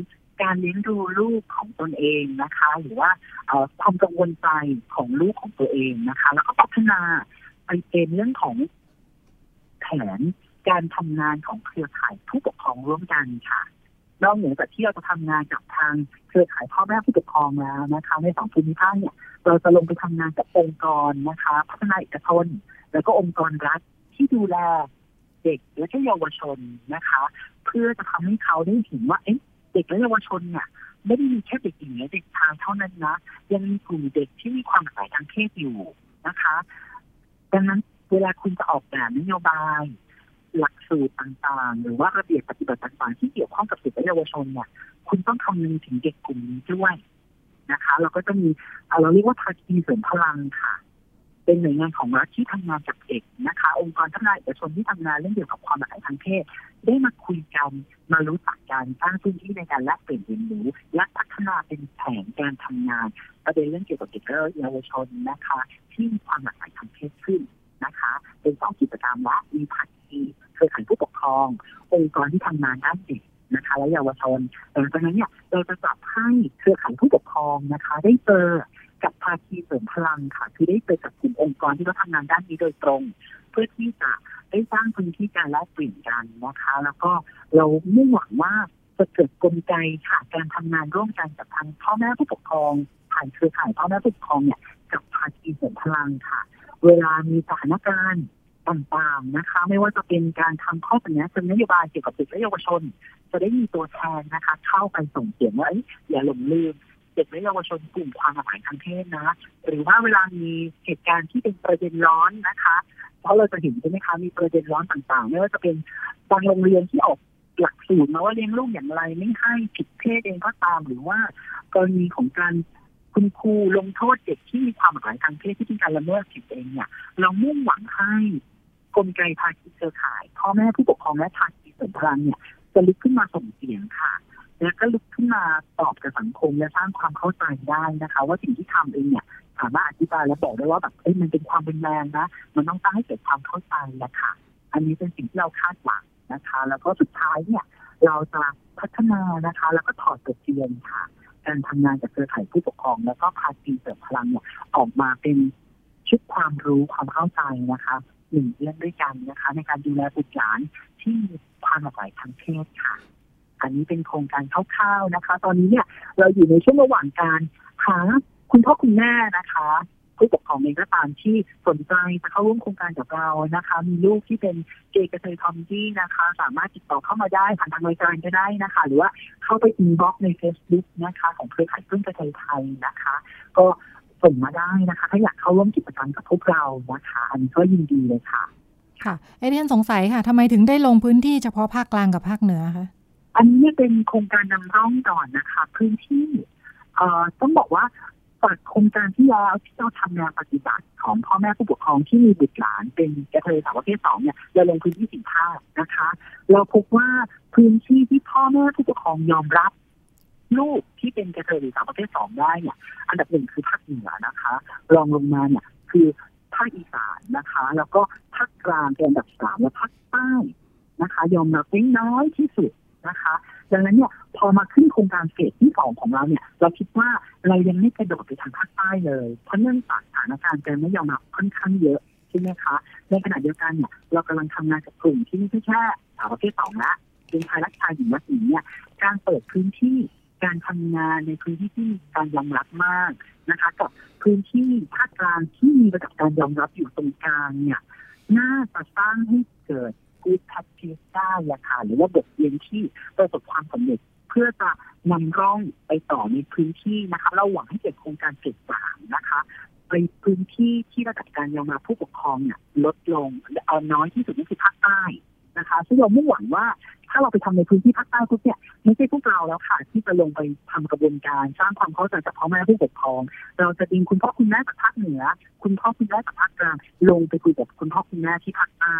การเลี้ยงดูลูกของตนเองนะคะ หรือว่าความกังวลใจของลูกของตัวเองนะคะ แล้วก็พัฒนาไปเป็นเรื่องของแผนการทำงานของเครือข่ายผู้ปกครองร่วมกันค่ะนอกเหนือจากที่เราจะทำงานกับทางเครือข่ายพ่อแม่ผู้ปกครองแล้วนะคะในสองภูมิภาคเนี่ย เราจะลงไปทำงานกับองค์กรนะคะ พัฒนาเอกชนแล้วก็องค์กรรัฐที่ดูแลเด็กและเยาวชนนะคะ เพื่อจะทำให้เขาได้เห็นว่าเอ๊ะเด็กและเยาวชนเนี่ยไม่ได้มีแค่เด็กหญิงและเด็กชายเท่านั้นนะ ยังมีกลุ่มเด็กที่มีความหลากหลายทางเพศอยู่นะคะ ดังนั้นเวลาคุณจะออกแบบนโยบาย หลักสูตรต่างๆ หรือว่าระเบียบปฏิบัติต่างๆ ที่เกี่ยวข้องกับเด็กและเยาวชนเนี่ย คุณต้องคำนึงถึงเด็กกลุ่มนี้ด้วยนะคะ เราก็จะมีเราเรียกว่าภาคีเสริมพลังค่ะ เป็นหน่วยงานของรัฐที่ทำงานกับเด็กนะคะ องค์กรทำงานเอกชนที่ทำงานเรื่องเกี่ยวกับความหลากหลายทางเพศ ได้มาคุยกันมารู้จักกันสร้างพื้นที่ในการแลกเปลี่ยนเรียนรู้และพัฒนาเป็นแผนการทำงาน ประเด็นเรื่องเกี่ยวกับเด็กและเยาวชนนะคะ ที่มีความหลากหลายทางเพศขึ้นนะคะ เป็นสองกิจกรรมละมีผัดทีเครือข่ายผู้ปกครอง องค์กรที่ทำงานด้านเด็กนะคะ และเยาวชนดังนั้นเนี่ยเราจะจับให้เครือข่ายผู้ปกครองนะคะ ได้เจอ กับภาคีเสริมพลังค่ะ คือได้ไปกับกลุ่มองค์กรที่เขาทำงานด้านนี้โดยตรง เพื่อที่จะได้สร้างพื้นที่การแลกเปลี่ยนกันนะคะ แล้วก็เรามุ่งหวังว่าจะเกิดกลไกค่ะการทำงานร่วมกันกับทางพ่อแม่ผู้ปกครอง ผ่านเครือข่ายพ่อแม่ผู้ปกครองเนี่ยกับภาคีเสริมพลังค่ะ เวลามีสถานการณ์ต่างๆนะคะ ไม่ว่าจะเป็นการทำข้อเสนอเชิงนโยบายเกี่ยวกับเด็กและเยาวชน จะได้มีตัวแทนนะคะ เข้าไปส่งเสียงว่าอย่าหลงลืม เด็กและเยาวชนกลุ่มความหลากหลายทางเพศนะ หรือว่าเวลามีเหตุการณ์ที่เป็นประเด็นร้อนนะคะ เพราะเราจะเห็นใช่ไหมคะมีประเด็นร้อนต่างๆ ไม่ว่าจะเป็นบางโรงเรียนที่ออกหลักสูตรมาว่าเลี้ยงลูกอย่างไรไม่ให้ผิดเพศเองก็ตาม หรือว่ากรณีของการคุณครูลงโทษเด็กที่มีความหลากหลายทางเพศที่เป็นการละเมิดสิทธิเองเนี่ย เรามุ่งหวังให้กลไกภาคีเครือข่ายพ่อแม่ผู้ปกครองและภาคีสริมพลังเนี่ยจะลุกขึ้นมาส่งเสียงค่ะ แล้วก็ลุกขึ้นมาตอบกับสังคมและสร้างความเข้าใจได้นะคะ ว่าสิ่งที่ทำเองเนี่ยสามารถอธิบายและบอกได้ว่าแบบเอ้ยมันเป็นความเป็นแรงนะ มันต้องสร้างให้เกิดความเข้าใจแหละค่ะอันนี้เป็นสิ่งที่เราคาดหวังนะคะ แล้วก็สุดท้ายเนี่ย เราจะพัฒนานะคะ แล้วก็ถอดบทเรียนค่ะ การทำงานกับเครือข่ายผู้ปกครอง แล้วก็พาทีเสริมพลังเนี่ยออกมาเป็นชุดความรู้ความเข้าใจนะคะหนึ่งเรื่องด้วยกันนะคะ ในการดูแลบุตรหลานที่มีความหลากหลายทางเพศค่ะ อันนี้เป็นโครงการคร่าวๆนะคะ ตอนนี้เนี่ยเราอยู่ในช่วงระหว่างการหาคุณพ่อคุณแม่นะคะผู้ปกครองเองก็ตามที่สนใจจะเข้าร่วมโครงการกับเรานะคะ มีลูกที่เป็นเกย์กะเทยทอมดี้นะคะ สามารถติดต่อเข้ามาได้ผ่านทางรายการก็ได้นะคะ หรือว่าเข้าไป inbox ใน Facebook นะคะ ของเครือข่ายเพื่อนกะเทยไทยนะคะ ก็ส่งมาได้นะคะ ถ้าอยากเข้าร่วมกิจกรรมกับพวกเรานะคะอันนี้ก็ยินดีเลยค่ะ ค่ะเอเดียนสงสัยค่ะทำไมถึงได้ลงพื้นที่เฉพาะภาคกลางกับภาคเหนือคะ อันนี้เป็นโครงการนำร่องก่อนนะคะ พื้นที่เอ่อต้องบอกว่าจากโครงการที่แล้วที่เราทำงานปฏิบัติของพ่อแม่ผู้ปกครองที่มีบุตรหลานเป็นกระเทยสาวประเภทสองเนี่ยเราลงพื้นที่สิบภานะคะ เราพบว่าพื้นที่ที่พ่อแม่ผู้ปกครองยอมรับลูกที่เป็นกระเทยหรือสาวประเภทสองได้เนี่ย อันดับหนึ่งคือภาคเหนือนะคะ รองลงมาเนี่ยคือภาคอีสานนะคะ แล้วก็ภาคกลางเป็นอันดับสามและภาคใต้นะคะ ยอมรับได้น้อยที่สุด นะคะ ดังนั้นเนี่ยพอมาขึ้นโครงการเฟสที่สองของเราเนี่ย เราคิดว่าเรายังไม่กระโดดไปทางภาคใต้เลย เพราะเนื่องจากสถานการณ์การไม่ยอมรับค่อนข้างเยอะใช่ไหมคะ ในขณะเดียวกันเนี่ยเรากำลังทำงานกับกลุ่มที่ไม่ใช่แค่สาวประเภทสองละเป็นชายรักชายหญิงรักหญิงเนี่ย การเปิดพื้นที่การทำงานในพื้นที่ที่การยอมรับมากนะคะกับพื้นที่ภาคกลางที่มีระดับการยอมรับอยู่ตรงกลางเนี่ยน่าจะสร้างให้เกิด กูดพัฒน์ได้อะค่ะหรือว่าบทเรียนที่ประสบความสำเร็จเพื่อจะนำร่องไปต่อในพื้นที่นะคะ เราหวังให้เกิดโครงการเกิดสามนะคะไปพื้นที่ที่ระดับการยอมรับผู้ปกครองเนี่ยลดลงเอาน้อยที่สุดนี่คือภาคใต้นะคะซึ่งเรามุ่งหวังว่าถ้าเราไปทำในพื้นที่ภาคใต้ทุกเนี่ยไม่ใช่พวกเราแล้วค่ะ ที่จะลงไปทำกระบวนการสร้างความเข้าใจจากพ่อแม่ผู้ปกครอง เราจะดึงคุณพ่อคุณแม่จากภาคเหนือ คุณพ่อคุณแม่จากภาคกลางลงไปคุยกับคุณพ่อคุณแม่ที่ภาคใต้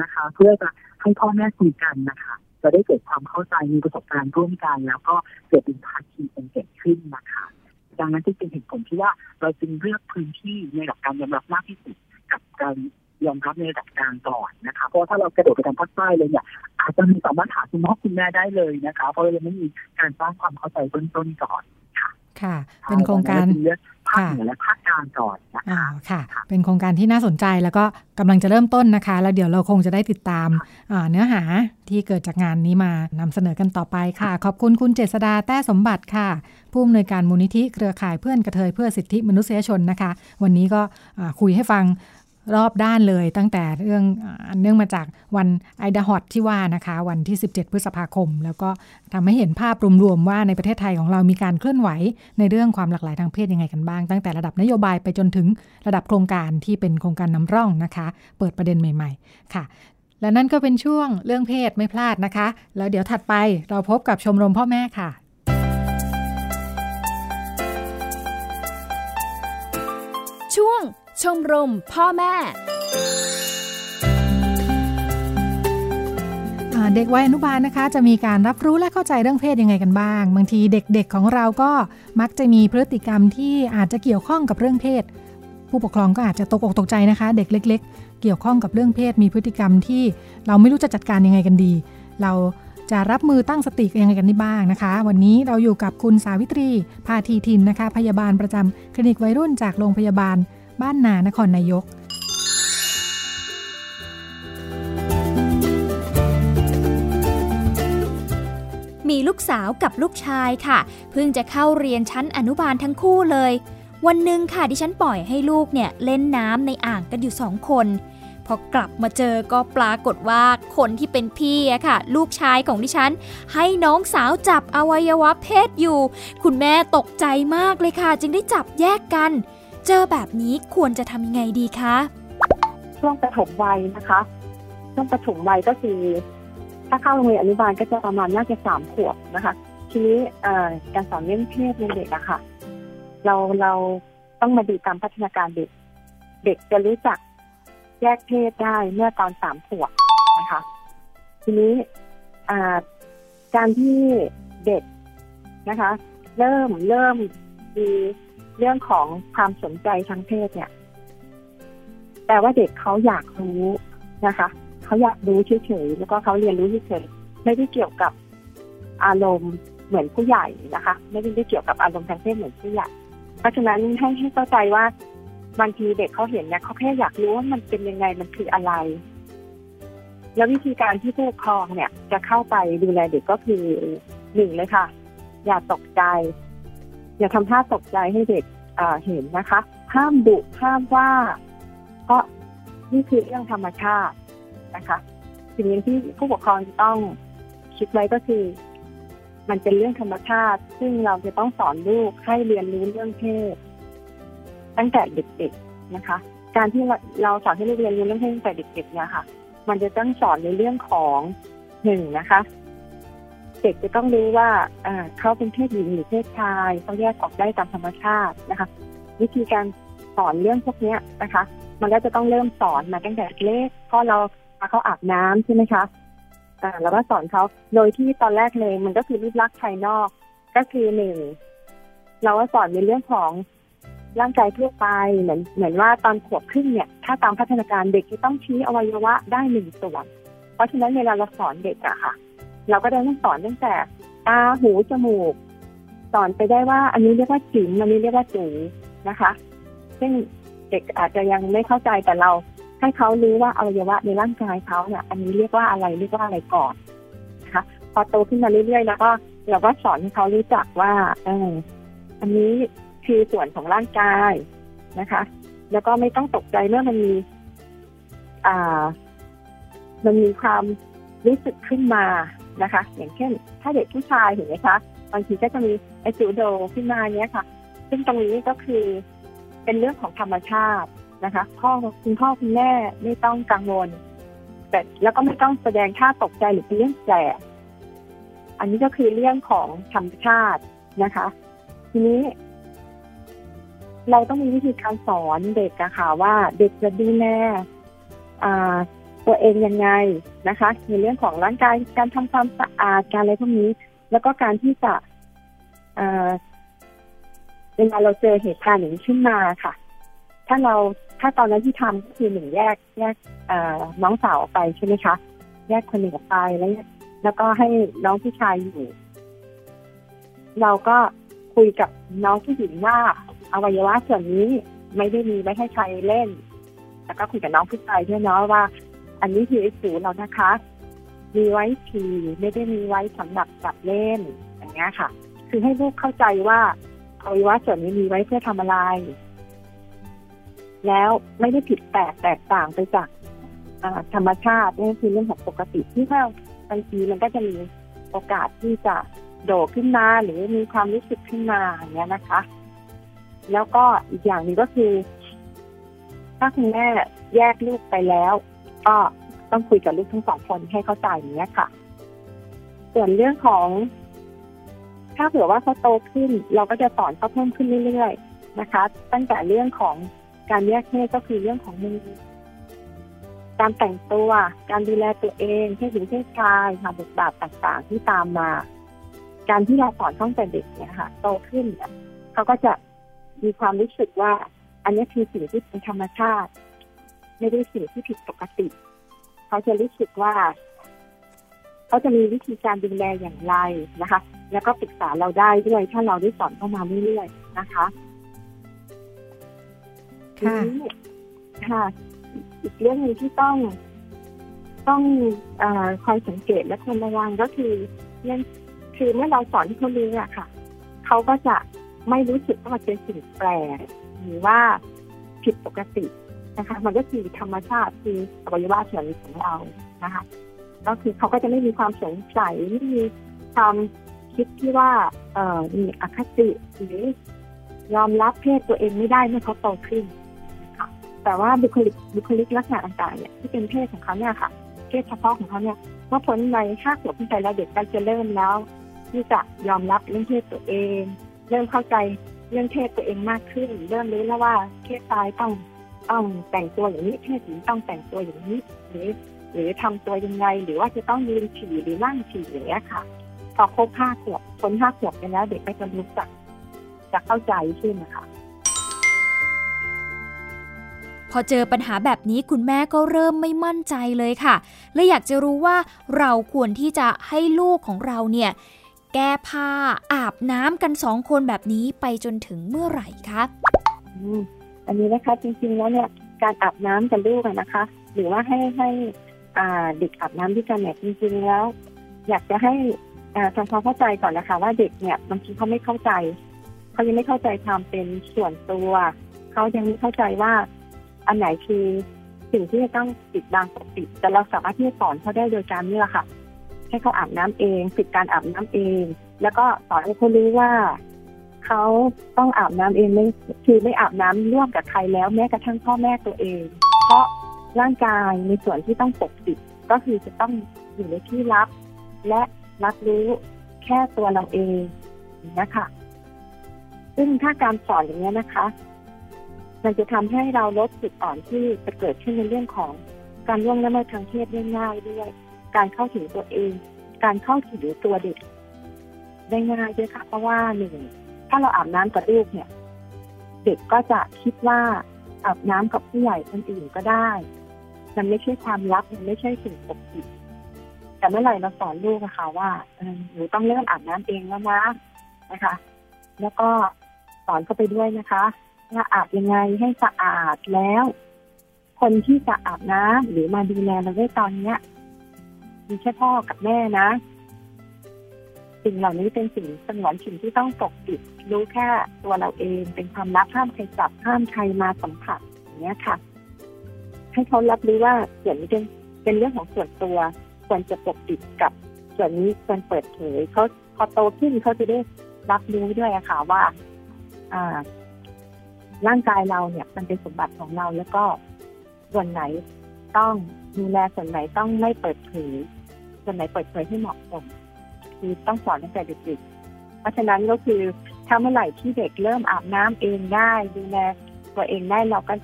นะคะ เพื่อจะให้พ่อแม่คุยกันนะคะ จะได้เกิดความเข้าใจมีประสบการณ์ร่วมกัน แล้วก็เกิดเป็นภาคีเป็นเกิดขึ้นนะคะ ดังนั้นจึงเป็นเหตุผลที่ว่าเราจึงเลือกพื้นที่ในหลักการยอมรับมากที่สุดกับการยอมรับในระดับกลางก่อนนะคะ เพราะถ้าเรากระโดดไปทางภาคใต้เลยเนี่ยอาจจะมีสามารถถามคุณพ่อคุณแม่ได้เลยนะคะ เพราะเราไม่มีการสร้างความเข้าใจเบื้องต้นก่อนค่ะ ค่ะ เป็นโครงการภาคเหนือและภาคกลางก่อนนะคะค่ะ เป็นโครงการที่น่าสนใจแล้วก็กำลังจะเริ่มต้นนะคะ แล้วเดี๋ยวเราคงจะได้ติดตามเนื้อหาที่เกิดจากงานนี้มานำเสนอกันต่อไปค่ะ ขอบคุณคุณเจษดาแต้สมบัติค่ะ ผู้อำนวยการมูลนิธิเครือข่ายเพื่อนกระเทยเพื่อสิทธิมนุษยชนนะคะ วันนี้ก็คุยให้ฟัง รอบด้านเลยตั้งแต่เรื่องเนื่องมาจากวันไอดาฮอตที่ว่านะคะ วันที่ 17 พฤษภาคม แล้วก็ทำให้เห็นภาพรวมๆว่าในประเทศไทยของเรามีการเคลื่อนไหว ในเรื่องความหลากหลายทางเพศยังไงกันบ้าง ตั้งแต่ระดับนโยบายไปจนถึงระดับโครงการที่เป็นโครงการนำร่องนะคะ เปิดประเด็นใหม่ๆ ค่ะและนั่นก็เป็นช่วงเรื่องเพศไม่พลาดนะคะ แล้วเดี๋ยวถัดไปเราพบกับชมรมพ่อแม่ค่ะ ชมรมพ่อแม่เด็กวัยอนุบาลนะคะ จะมีการรับรู้และเข้าใจเรื่องเพศยังไงกันบ้าง บางทีเด็กๆของเราก็มักจะมีพฤติกรรมที่อาจจะเกี่ยวข้องกับเรื่องเพศ ผู้ปกครองก็อาจจะตกอกตกใจนะคะ เด็กเล็ก ๆ เกี่ยวข้องกับเรื่องเพศ มีพฤติกรรมที่เราไม่รู้จะจัดการยังไงกันดี เราจะรับมือตั้งสติยังไงกันได้บ้างนะคะ วันนี้เราอยู่กับคุณสาวิตรี พาทีทินนะคะ พยาบาลประจำคลินิกวัยรุ่นจากโรงพยาบาล บ้านนานครนายกมีลูกสาวกับลูกชายค่ะ เพิ่งจะเข้าเรียนชั้นอนุบาลทั้งคู่เลย วันหนึ่งค่ะดิฉันปล่อยให้ลูกเนี่ยเล่นน้ำในอ่างกันอยู่สองคน พอกลับมาเจอก็ปรากฏว่าคนที่เป็นพี่อะค่ะ ลูกชายของดิฉัน ให้น้องสาวจับอวัยวะเพศอยู่ คุณแม่ตกใจมากเลยค่ะ จึงได้จับแยกกัน เจอแบบนี้ควรจะทำยังไงดีคะ ช่วงปฐมวัยนะคะ ช่วงปฐมวัยก็คือ ถ้าเข้าโรงเรียนอนุบาลก็จะประมาณน่าจะสามขวบนะคะ ทีนี้การสอนเรื่องเพศในเด็กอะค่ะ เราเราต้องมาดูตามพัฒนาการเด็ก เด็กจะรู้จักแยกเพศได้เมื่อตอนสามขวบนะคะ ทีนี้การที่เด็กนะคะ เริ่มเริ่มมี เรื่องของความสนใจทางเพศเนี่ยแต่ว่าเด็กเขาอยากรู้นะคะเขาอยากรู้เฉยๆแล้วก็เขาเรียนรู้เฉยๆไม่ได้เกี่ยวกับอารมณ์เหมือนผู้ใหญ่นะคะ ไม่ได้เกี่ยวกับอารมณ์ทางเพศเหมือนผู้ใหญ่เพราะฉะนั้นให้ให้เข้าใจว่าบางทีเด็กเขาเห็นเนี่ยเขาแค่อยากรู้ว่ามันเป็นยังไงมันคืออะไร แล้ววิธีการที่ผู้ปกครองเนี่ย จะเข้าไปดูแลเด็กก็คือหนึ่งเลยค่ะ อย่าตกใจ อย่าทำท่าตกใจให้เด็กเห็นนะคะ ห้ามดุห้ามว่า เพราะนี่คือเรื่องธรรมชาตินะคะสิ่งที่ผู้ปกครองต้องคิดไว้ก็คือ มันเป็นเรื่องธรรมชาติ ซึ่งเราจะต้องสอนลูกให้เรียนรู้เรื่องเพศตั้งแต่เด็กๆนะคะ การที่เราสอนให้ลูกเรียนรู้เรื่องเพศตั้งแต่เด็กๆเนี่ยค่ะ มันจะต้องสอนในเรื่องของหนึ่งนะคะ ด็กจะต้องรู้ว่าเขาเป็นเพศหญิงหรือเพศชายเขาแยกออกได้ตามธรรมชาตินะคะ วิธีการสอนเรื่องพวกนี้นะคะ มันก็จะต้องเริ่มสอนมาตั้งแต่เล็กพอเราพาเขาอาบน้ำใช่ไหมคะแล้วก็สอนเขาโดยที่ตอนแรกเลยมันก็คือรูปลักษณ์ภายนอก ก็คือหนึ่งเราก็สอนในเรื่องของร่างกายทั่วไปเหมือนเหมือนว่าตอนขวบขึ้นเนี่ย ถ้าตามพัฒนาการเด็กจะต้องชี้อวัยวะได้หนึ่งส่วน เพราะฉะนั้นเวลาเราสอนเด็กอะค่ะ เราก็ได้ต้องสอนตั้งแต่ตาหูจมูก สอนไปได้ว่า อันนี้เรียกว่าจิ๋มอันนี้เรียกว่าจูนะคะ ซึ่งเด็กอาจจะยังไม่เข้าใจแต่เราให้เขารู้ว่าอวัยวะในร่างกายเขาเนี่ย อันนี้เรียกว่าอะไรเรียกว่าอะไรก่อนนะคะ พอโตขึ้นมาเรื่อยๆ แล้วก็เราก็สอนให้เขารู้จักว่าเอออันนี้คือส่วนของร่างกายนะคะ แล้วก็ไม่ต้องตกใจเมื่อมันมี อ่า มันมีความรู้สึกขึ้นมา นะคะ อย่างเช่น ถ้าเด็กผู้ชายเห็นไหมคะบางทีก็จะมีไอจูโดขึ้นมาเนี้ยค่ะ ซึ่งตรงนี้ก็คือเป็นเรื่องของธรรมชาตินะคะพ่อคุณพ่อคุณแม่ไม่ต้องกังวล แต่แล้วก็ไม่ต้องแสดงท่าตกใจหรือเป็นเรื่องแสบอันนี้ก็คือเรื่องของธรรมชาตินะคะ ทีนี้ เราต้องมีวิธีการสอนเด็กอะค่ะว่าเด็กจะดูแล ตัวเองยังไงนะคะ ในเรื่องของร่างกายการทำความสะอาดการอะไรพวกนี้ แล้วก็การที่จะเวลาเราเจอเหตุการณ์อย่างนี้ขึ้นมาค่ะ ถ้าเราถ้าตอนนั้นที่ทำก็คือหนึ่งแยกแยกน้องสาวออกไปใช่ไหมคะ แยกคนหนึ่งออกไปแล้วแล้วก็ให้น้องผู้ชายอยู่ เราก็คุยกับน้องผู้หญิงว่าอวัยวะส่วนนี้ไม่ได้มีไว้ให้ใครเล่น แล้วก็คุยกับน้องผู้ชายด้วยเนาะว่า อันนี้คือไอ้สูเรานะคะ มีไว้ทีไม่ได้มีไว้สำหรับจับเล่นอย่างเงี้ยค่ะ คือให้ลูกเข้าใจว่าอวัยวะส่วนนี้มีไว้เพื่อทำอะไร แล้วไม่ได้ผิดแปลกแตกต่างไปจากธรรมชาตินี่คือเรื่องของปกติที่ถ้าบางทีมันก็จะมีโอกาสที่จะโดดขึ้นมาหรือมีความรู้สึกขึ้นมาอย่างเงี้ยนะคะ แล้วก็อีกอย่างหนึ่งก็คือ ถ้าคุณแม่แยกลูกไปแล้ว ก็ต้องคุยกับลูกทั้งสองคนให้เข้าใจอย่างเงี้ยค่ะ ส่วนเรื่องของ ถ้าเผื่อว่าเขาโตขึ้น เราก็จะสอนเขาเพิ่มขึ้นเรื่อยๆนะคะ ตั้งแต่เรื่องของการแยกเพศก็คือเรื่องของมือการแต่งตัว การดูแลตัวเองเพศหญิงเพศชายค่ะบทบาทต่างๆ ที่ตามมา การที่เราสอนตั้งแต่เด็กเนี่ยค่ะ โตขึ้นเขาก็จะมีความรู้สึกว่า อันนี้คือสิ่งที่เป็นธรรมชาติ ไม่ได้สิ่งที่ผิดปกติ เขาจะรู้สึกว่า เขาจะมีวิธีการดูแลอย่างไรนะคะ แล้วก็ปรึกษาเราได้ด้วยถ้าเราได้สอนเข้ามาเรื่อยๆนะคะค่ะค่ะ อีกเรื่องหนึ่งที่ต้องต้องอคอยสังเกตและควรระวังก็คือเรื่องคือเมื่อเราสอนที่เขารู้อะค่ะ เขาก็จะไม่รู้สึกว่ามันเป็นสิ่งแปลกหรือว่าผิดปกติ นะคะ มันก็คือธรรมชาติคืออวัยวะส่วนของเรานะคะ ก็คือเขาก็จะไม่มีความสงสัยไม่มีความคิดที่ว่าเอ่อมีอคติหรือยอมรับเพศตัวเองไม่ได้เมื่อเขาโตขึ้นค่ะแต่ว่าบุคลิกบุคลิกลักษณะต่างๆเนี่ยที่เป็นเพศของเขาเนี่ยค่ะ เพศเฉพาะของเขาเนี่ยเมื่อพ้นในห้าขวบขึ้นไปแล้วเด็กก็จะเริ่มแล้ว ที่จะยอมรับเรื่องเพศตัวเอง เริ่มเข้าใจเรื่องเพศตัวเองมากขึ้น เริ่มรู้แล้วว่าเพศชายต้อง ต้องแต่งตัวอย่างนี้เพศหญิงต้องแต่งตัวอย่างนี้หรือหรือทำตัวยังไง หรือว่าจะต้องยืนฉี่หรือนั่งฉี่อย่างเงี้ยค่ะ พอครบห้าขวบพ้นห้าขวบไปแล้วเด็กก็จะรู้จักจะเข้าใจขึ้นนะคะพอเจอปัญหาแบบนี้คุณแม่ก็เริ่มไม่มั่นใจเลยค่ะและอยากจะรู้ว่าเราควรที่จะให้ลูกของเราเนี่ย แก้ผ้าอาบน้ำกันสองคนแบบนี้ไปจนถึงเมื่อไหร่คะ อันนี้นะคะจริงๆแล้วเนี่ยการอาบน้ำกับลูกนะคะ หรือว่าให้ให้เด็กอาบน้ำด้วยกันเนี่ยจริงๆแล้ว อยากจะให้ทำความเข้าใจก่อนนะคะว่าเด็กเนี่ยบางทีเขาไม่เข้าใจเขายังไม่เข้าใจความเป็นส่วนตัวเขายังไม่เข้าใจว่า อันไหนคือสิ่งที่จะต้องปิดบังปกปิดแต่เราสามารถที่จะสอนเขาได้โดยการนี่แหละค่ะให้เขาอาบน้ำเองปิดการอาบน้ำเอง แล้วก็สอนให้เขารู้ว่า เขาต้องอาบน้ำเองไม่คือไม่อาบน้ำร่วมกับใครแล้วแม้กระทั่งพ่อแม่ตัวเอง เพราะร่างกายในส่วนที่ต้องปกปิดก็คือจะต้องอยู่ในที่ลับ และรับรู้แค่ตัวเราเองนะคะซึ่งถ้าการสอนอย่างนี้นะคะ มันจะทำให้เราลดจุดอ่อนที่จะเกิดขึ้นในเรื่องของการล่วงละเมิดทางเพศได้ง่ายด้วย การเข้าถึงตัวเอง การเข้าถึงตัวเด็กได้ง่ายด้วยค่ะเพราะว่าหนึ่ง ถ้าเราอาบน้ำกับลูกเนี่ย เด็กก็จะคิดว่าอาบน้ำกับผู้ใหญ่คนอื่นก็ได้ มันไม่ใช่ความลับมันไม่ใช่สิ่งปกปิดแต่เมื่อไหร่เราสอนลูกนะคะว่าหนูต้องเริ่มอาบน้ำเองแล้วนะนะคะ แล้วก็สอนเข้าไปด้วยนะคะว่าอาบยังไงให้สะอาดแล้ว คนที่จะอาบน้ำหรือมาดูแลเราได้ตอนเนี้ยมีแค่พ่อกับแม่นะ สิ่งเหล่านี้เป็นสิ่งสงวนสิ่งที่ต้องปกปิด รู้แค่ตัวเราเองเป็นความลับห้ามใครจับห้ามใครมาสัมผัสอย่างนี้ค่ะ ให้เขารับรู้ว่าส่วนนี้เป็นเป็นเรื่องของส่วนตัวควรจะปกปิดกับส่วนนี้ควรเปิดเผยเขาพอโตขึ้นเขาจะได้รับรู้ด้วยอะค่ะว่า อ่า ร่างกายเราเนี่ย มันเป็นสมบัติของเราแล้วก็ส่วนไหนต้องดูแลส่วนไหนต้องไม่เปิดเผยส่วนไหนเปิดเผยให้เหมาะสม คือต้องสอนตั้งแต่เด็กๆเพราะฉะนั้นก็คือถ้าเมื่อไหร่ที่เด็กเริ่มอาบน้ำเองได้ดูแลตัวเองได้เราก็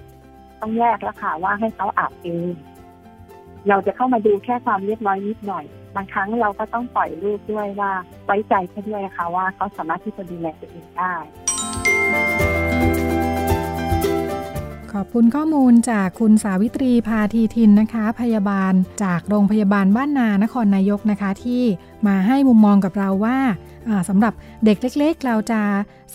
ต้องแยกแล้วค่ะว่าให้เขาอาบเองเราจะเข้ามาดูแค่ความเรียบร้อยนิดหน่อย บางครั้งเราก็ต้องปล่อยลูกด้วยว่า ไว้ใจเขาด้วยค่ะว่าเขาสามารถที่จะดูแลตัวเองได้ ขอบคุณข้อมูลจากคุณสาวิตรีพาทีทินนะคะ พยาบาลจากโรงพยาบาลบ้านนานครนายกนะคะที่ มาให้มุมมองกับเราว่าสำหรับเด็กเล็ก ๆ เราจะ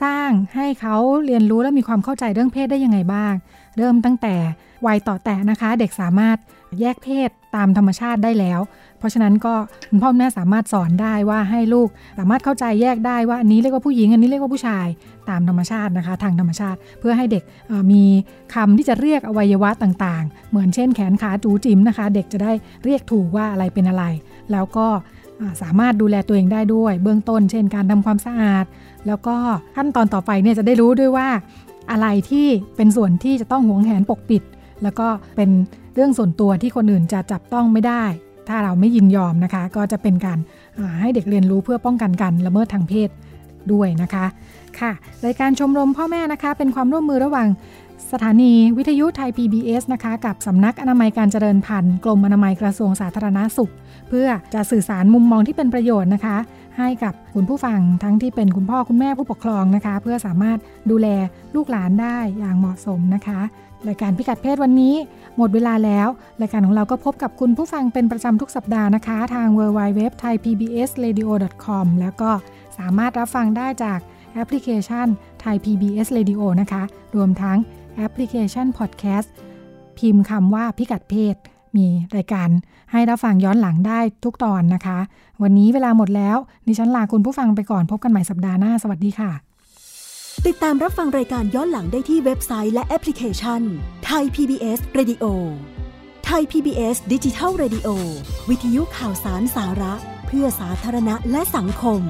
สร้างให้เขาเรียนรู้และมีความเข้าใจเรื่องเพศได้ยังไงบ้าง เริ่มตั้งแต่วัยต่อแต่นะคะ เด็กสามารถแยกเพศตามธรรมชาติได้แล้ว เพราะฉะนั้นก็คุณพ่อแม่สามารถสอนได้ว่าให้ลูกสามารถเข้าใจแยกได้ว่าอันนี้เรียกว่าผู้หญิงอันนี้เรียกว่าผู้ชายตามธรรมชาตินะคะ ทางธรรมชาติ เพื่อให้เด็กมีคำที่จะเรียกอวัยวะต่าง ๆ เหมือนเช่นแขนขาจูจิ๋มนะคะ เด็กจะได้เรียกถูกว่าอะไรเป็นอะไร แล้วก็ สามารถดูแลตัวเองได้ด้วย เบื้องต้น เช่นการทำความสะอาด แล้วก็ขั้นตอนต่อไปเนี่ยจะได้รู้ด้วยว่าอะไรที่เป็นส่วนที่จะต้องหวงแหนปกปิด แล้วก็เป็นเรื่องส่วนตัวที่คนอื่นจะจับต้องไม่ได้ ถ้าเราไม่ยินยอมนะคะ ก็จะเป็นการให้เด็กเรียนรู้เพื่อป้องกันกันละเมิดทางเพศด้วยนะคะค่ะรายการชมรมพ่อแม่นะคะ เป็นความร่วมมือระหว่างสถานีวิทยุไทย PBS นะคะ กับสำนักอนามัยการเจริญพันธุ์กรมอนามัยกระทรวงสาธารณาสุข เพื่อจะสื่อสารมุมมองที่เป็นประโยชน์นะคะ ให้กับคุณผู้ฟังทั้งที่เป็นคุณพ่อคุณแม่ผู้ปกครองนะคะ เพื่อสามารถดูแลลูกหลานได้อย่างเหมาะสมนะคะรายการพิกัดเพศวันนี้ หมดเวลาแล้ว รายการของเราก็พบกับคุณผู้ฟังเป็นประจำทุกสัปดาห์นะคะ ทาง w w w t h a i p b s r a d i o c o m แล้วก็สามารถรับฟังได้จากแอปพลิเคชัน Thai PBS Radio นะคะ รวมทั้งแอปพลิเคชัน Podcast พิมพ์คำว่าพิกัดเพศ มีรายการให้รับฟังย้อนหลังได้ทุกตอนนะคะ วันนี้เวลาหมดแล้ว ดิฉันลาคุณผู้ฟังไปก่อนพบกันใหม่สัปดาห์หน้า สวัสดีค่ะ ติดตามรับฟังรายการย้อนหลังได้ที่เว็บไซต์และแอปพลิเคชันไทย PBS Radio ไทย PBS ดิจิทัล Radio วิทยุข่าวสารสาระ เพื่อสาธารณะและสังคม